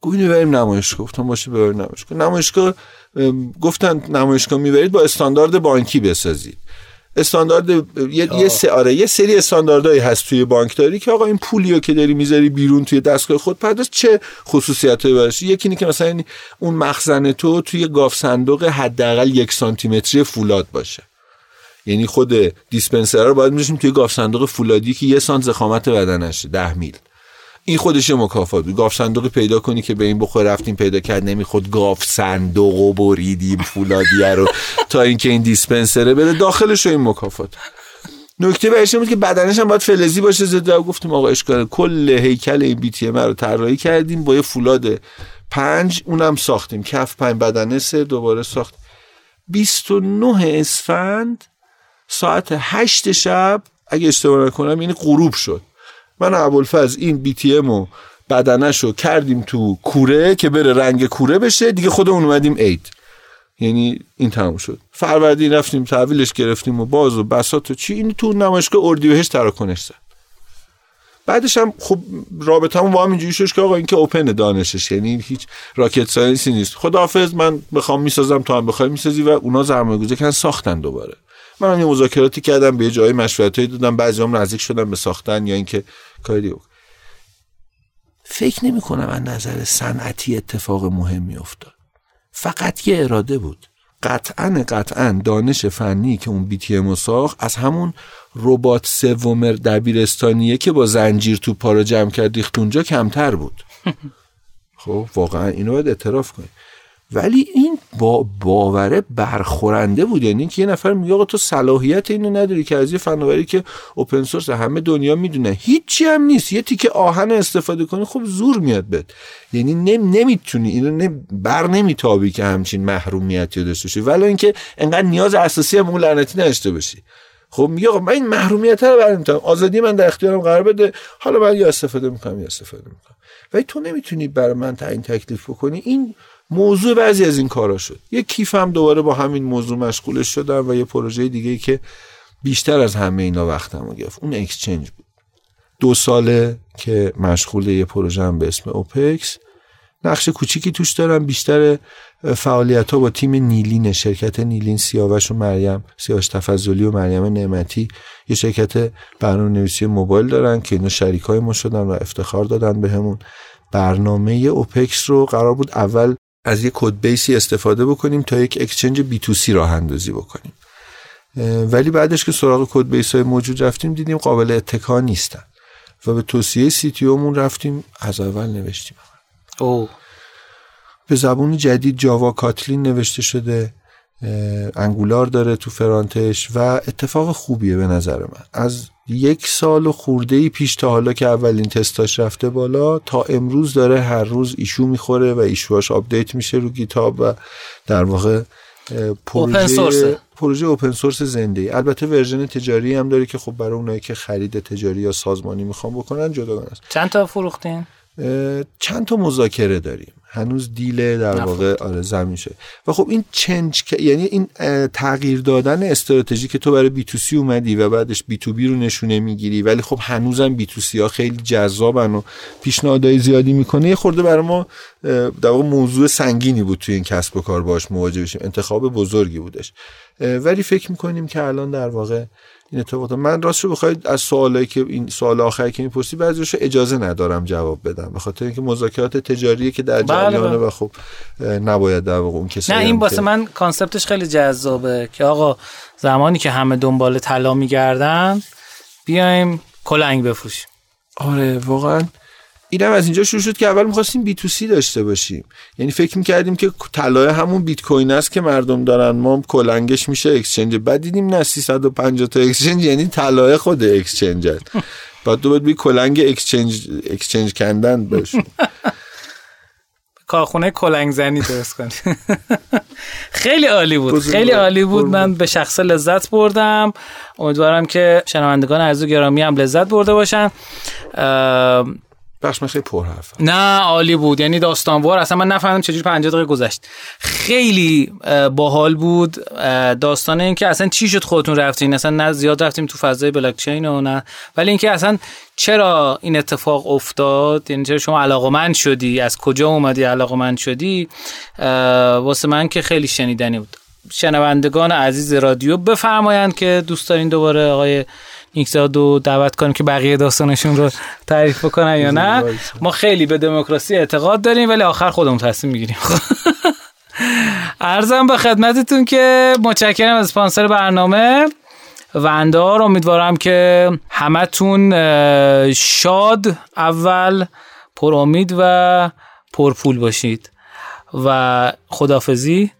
گفت اینو بریم نمایشگاه. گفتم باشه ببریم نمایشگاه. نمایشگاه گفتن نمایشگاه می‌برید با استاندارد بانکی بسازید. استاندارد یه, یه سه آره یه سری استانداردهایی هست توی بانکداری که آقا این پولیو که داری می‌ذاری بیرون توی دستگاه خود پرداز چه خصوصیتایی باشه یکی اینه که مثلا اون مخزن تو توی گاوصندوق حداقل یک سانتی فولاد باشه. یعنی خود dispenser رو باید میذاشیم توی گاوصندوق فولادی که یه سانت ضخامت بدنشه ده میل. این خودش مکافات بود. گاوصندوق پیدا کنی که به این بخور رفتیم پیدا کرد نمیخود گاوصندوق و بریدیم فولادیه رو تا اینکه این dispenser ه بره داخلش این مکافات. نکته بهش بود که بدنش هم باید فلزی باشه زده گفتیم آقا اشکال کل هیکل این BTM رو طراحی کردیم با یه فولاد پنج اونم ساختیم. کف پنج بدنه سه دوباره ساخت. 29 اسفند ساعت هشت شب اگه اشتباه نکنم یعنی غروب شد. من ابوالفضل این بی تی ام بدنش رو کردیم تو کوره که بره رنگ کوره بشه دیگه خودمون اومدیم عید. یعنی این تموم شد. فروردین رفتیم تحویلش گرفتیم و باز و بسات و چی این تو نمایشگاه اردیبهشت تراکنش زد. بعدش هم خب رابطه هم با هم اینجوری شد که آقا این که اوپن دانشش یعنی هیچ راکت ساینسی نیست. خداحافظ من بخوام می‌سازم تو هم بخوای می‌سازی و اونا زرمایه‌گذاری کردن ساختن دوباره. من یه مذاکراتی کردم به جای مشورتی دادم. بعضی هم نزدیک شدن به ساختن یا اینکه کاری فکر نمی کنم از نظر صنعتی اتفاق مهمی افتاد. فقط یه اراده بود. قطعا قطعا دانش فنی که اون بی تی ساخت از همون ربات سوم دبیرستانیه که با زنجیر تو پا رو جمع کرد ریخت اونجا کمتر بود. [laughs] خب واقعا اینو باید اعتراف کنید ولی این با باوره برخورنده بود. یعنی که یه نفر میگه آقا تو صلاحیت اینو نداری که از یه فناوری که اوپن سورس همه دنیا می‌دونه. هیچی هم نیست. یه تیکه آهن استفاده کنی خب زور میاد بهت. یعنی نم نمی‌تونی اینو نم بر نمیتابی که همچین محرومیتی داشته باشی. ولی اینکه انقدر نیاز اساسی هم اون لعنتی نداشته باشی. خب میگه آقا من این محرومیت رو برمیتونم آزادی من در اختیارم قرار بده. حالا من یا استفاده می‌کنم یا استفاده می‌کنم ولی تو نمی‌تونی برای من تعیین تکلیف بکنی. این موضوع بعضی از این کارا شد. یه کیف هم دوباره با همین موضوع مشغولش شدم و یه پروژه دیگه که بیشتر از همه اینا وقتمو گرفت. اون اکسچنج بود. دو ساله که مشغول یه پروژه هم به اسم اوپکس. نقش کوچیکی توش دارم. بیشتر فعالیت ها با تیم نیلین شرکت نیلین سیاوش و مریم سیاوش تفضلی و مریم نعمتی یه شرکت برنامه نویسی موبایل دارن که اینا شریک های ما شدن و افتخار دادن بهمون. به برنامه Opex رو قرار بود اول از یک code base ی استفاده بکنیم تا یک exchange B2C راه اندازی بکنیم. ولی بعدش که سراغ code base های موجود رفتیم دیدیم قابل اتکا نیستن. و به توصیه CTO مون رفتیم از اول نوشتیم. او به زبون جدید Java Kotlin نوشته شده Angular داره تو front ش و اتفاق خوبیه به نظر من. از یک سال و خورده ای پیش تا حالا که اولین تستاش رفته بالا تا امروز داره هر روز issue می‌خوره و issue اش update میشه رو GitHub و در واقع پروژه پروژه open source زنده ای البته version تجاری هم داره که خب برای اونایی که خرید تجاری یا سازمانی می‌خوان بکنن جداگانه است. چند تا فروختین؟ چند تا مذاکره داریم. هنوز deal در واقع آره زمین شده و خب این چنج یعنی این تغییر دادن استراتژی که تو برای بی تو سی اومدی و بعدش بی تو بی رو نشونه می‌گیری ولی خب هنوزم بی تو سی ها خیلی جذابن و پیشنهادهای زیادی می‌کنه. یه خورده برای ما در واقع موضوع سنگینی بود توی این کسب و کار باش مواجه بشیم. انتخاب بزرگی بودش. ولی فکر می‌کنیم که الان در واقع این اتفاقات من راست رو بخواید از سوالایی که این سوال آخری که می‌پرسی بعضیش اجازه ندارم جواب بدم به خاطر اینکه مذاکرات تجاریه که در بله، جریانه بله. و خب نباید در واقع اون کسی نه این واسه من concept ش خیلی جذابه که آقا زمانی که همه دنبال طلا میگردن بیایم کلنگ بفروشیم آره واقعا اینم از اینجا شروع شد که اول می‌خواستیم B2C داشته باشیم. یعنی فکر می‌کردیم که طلای همون بیت کوین است که مردم دارن. ما کلنگش میشه exchange. بعد دیدیم نه 350 تا exchange یعنی طلای خود exchange هست بعد تو باید بی کلنگ exchange exchange کندن باشیم [laughs] کارخونه کلنگ زنی درست کنی. [laughs] خیلی عالی بود. خیلی. عالی بود. من به شخص لذت بردم. امیدوارم که شنوندگان عزیز و گرامی هم لذت برده باشن. بخش من خیلی پر حرف نه عالی بود. یعنی داستانوار اصلا من نفهمیدم چجوری 50 دقیقه گذشت. خیلی باحال بود. داستان این که اصلا چی شد خودتون رفتین؟ اصلا نه زیاد رفتیم تو فضای بلاک چین و نه. ولی اینکه اصلا چرا این اتفاق افتاد؟ یعنی چرا شما علاقمند شدی؟ از کجا اومدی علاقمند شدی؟ واسه من که خیلی شنیدنی بود. شنوندگان عزیز رادیو بفرمایند که دوست دارین دوباره آقای نیکزادو دعوت کنیم که بقیه داستانشون رو تعریف بکنن یا نه. ما خیلی به دموکراسی اعتقاد داریم ولی آخر خودمون تصمیم می‌گیریم. ارزم [laughs] به خدمتتون که متشکرم از اسپانسر برنامه. وندار امیدوارم که همتون شاد اول پر امید و پر پول باشید. و خدافزی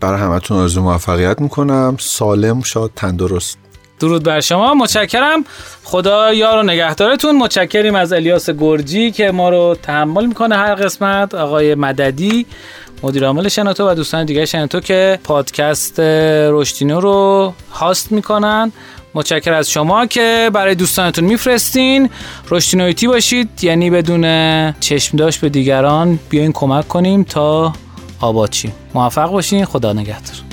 برای همتون آرزو موفقیت می‌کنم. سالم شاد تندرست. درود بر شما. متشکرم. خدا یار و نگهدارتون. متشکریم از الیاس گرجی که ما رو تحمل می‌کنه هر قسمت. آقای مددی مدیر عامل شنوتو و دوستان دیگه شنوتو که پادکست رشدینو رو هاست می‌کنن. متشکر از شما که برای دوستانتون میفرستین. رشدینویتی باشید. یعنی بدون چشم داشت به دیگران بیاین کمک کنیم تا آباد شیم. موفق باشین. خدا نگهدار.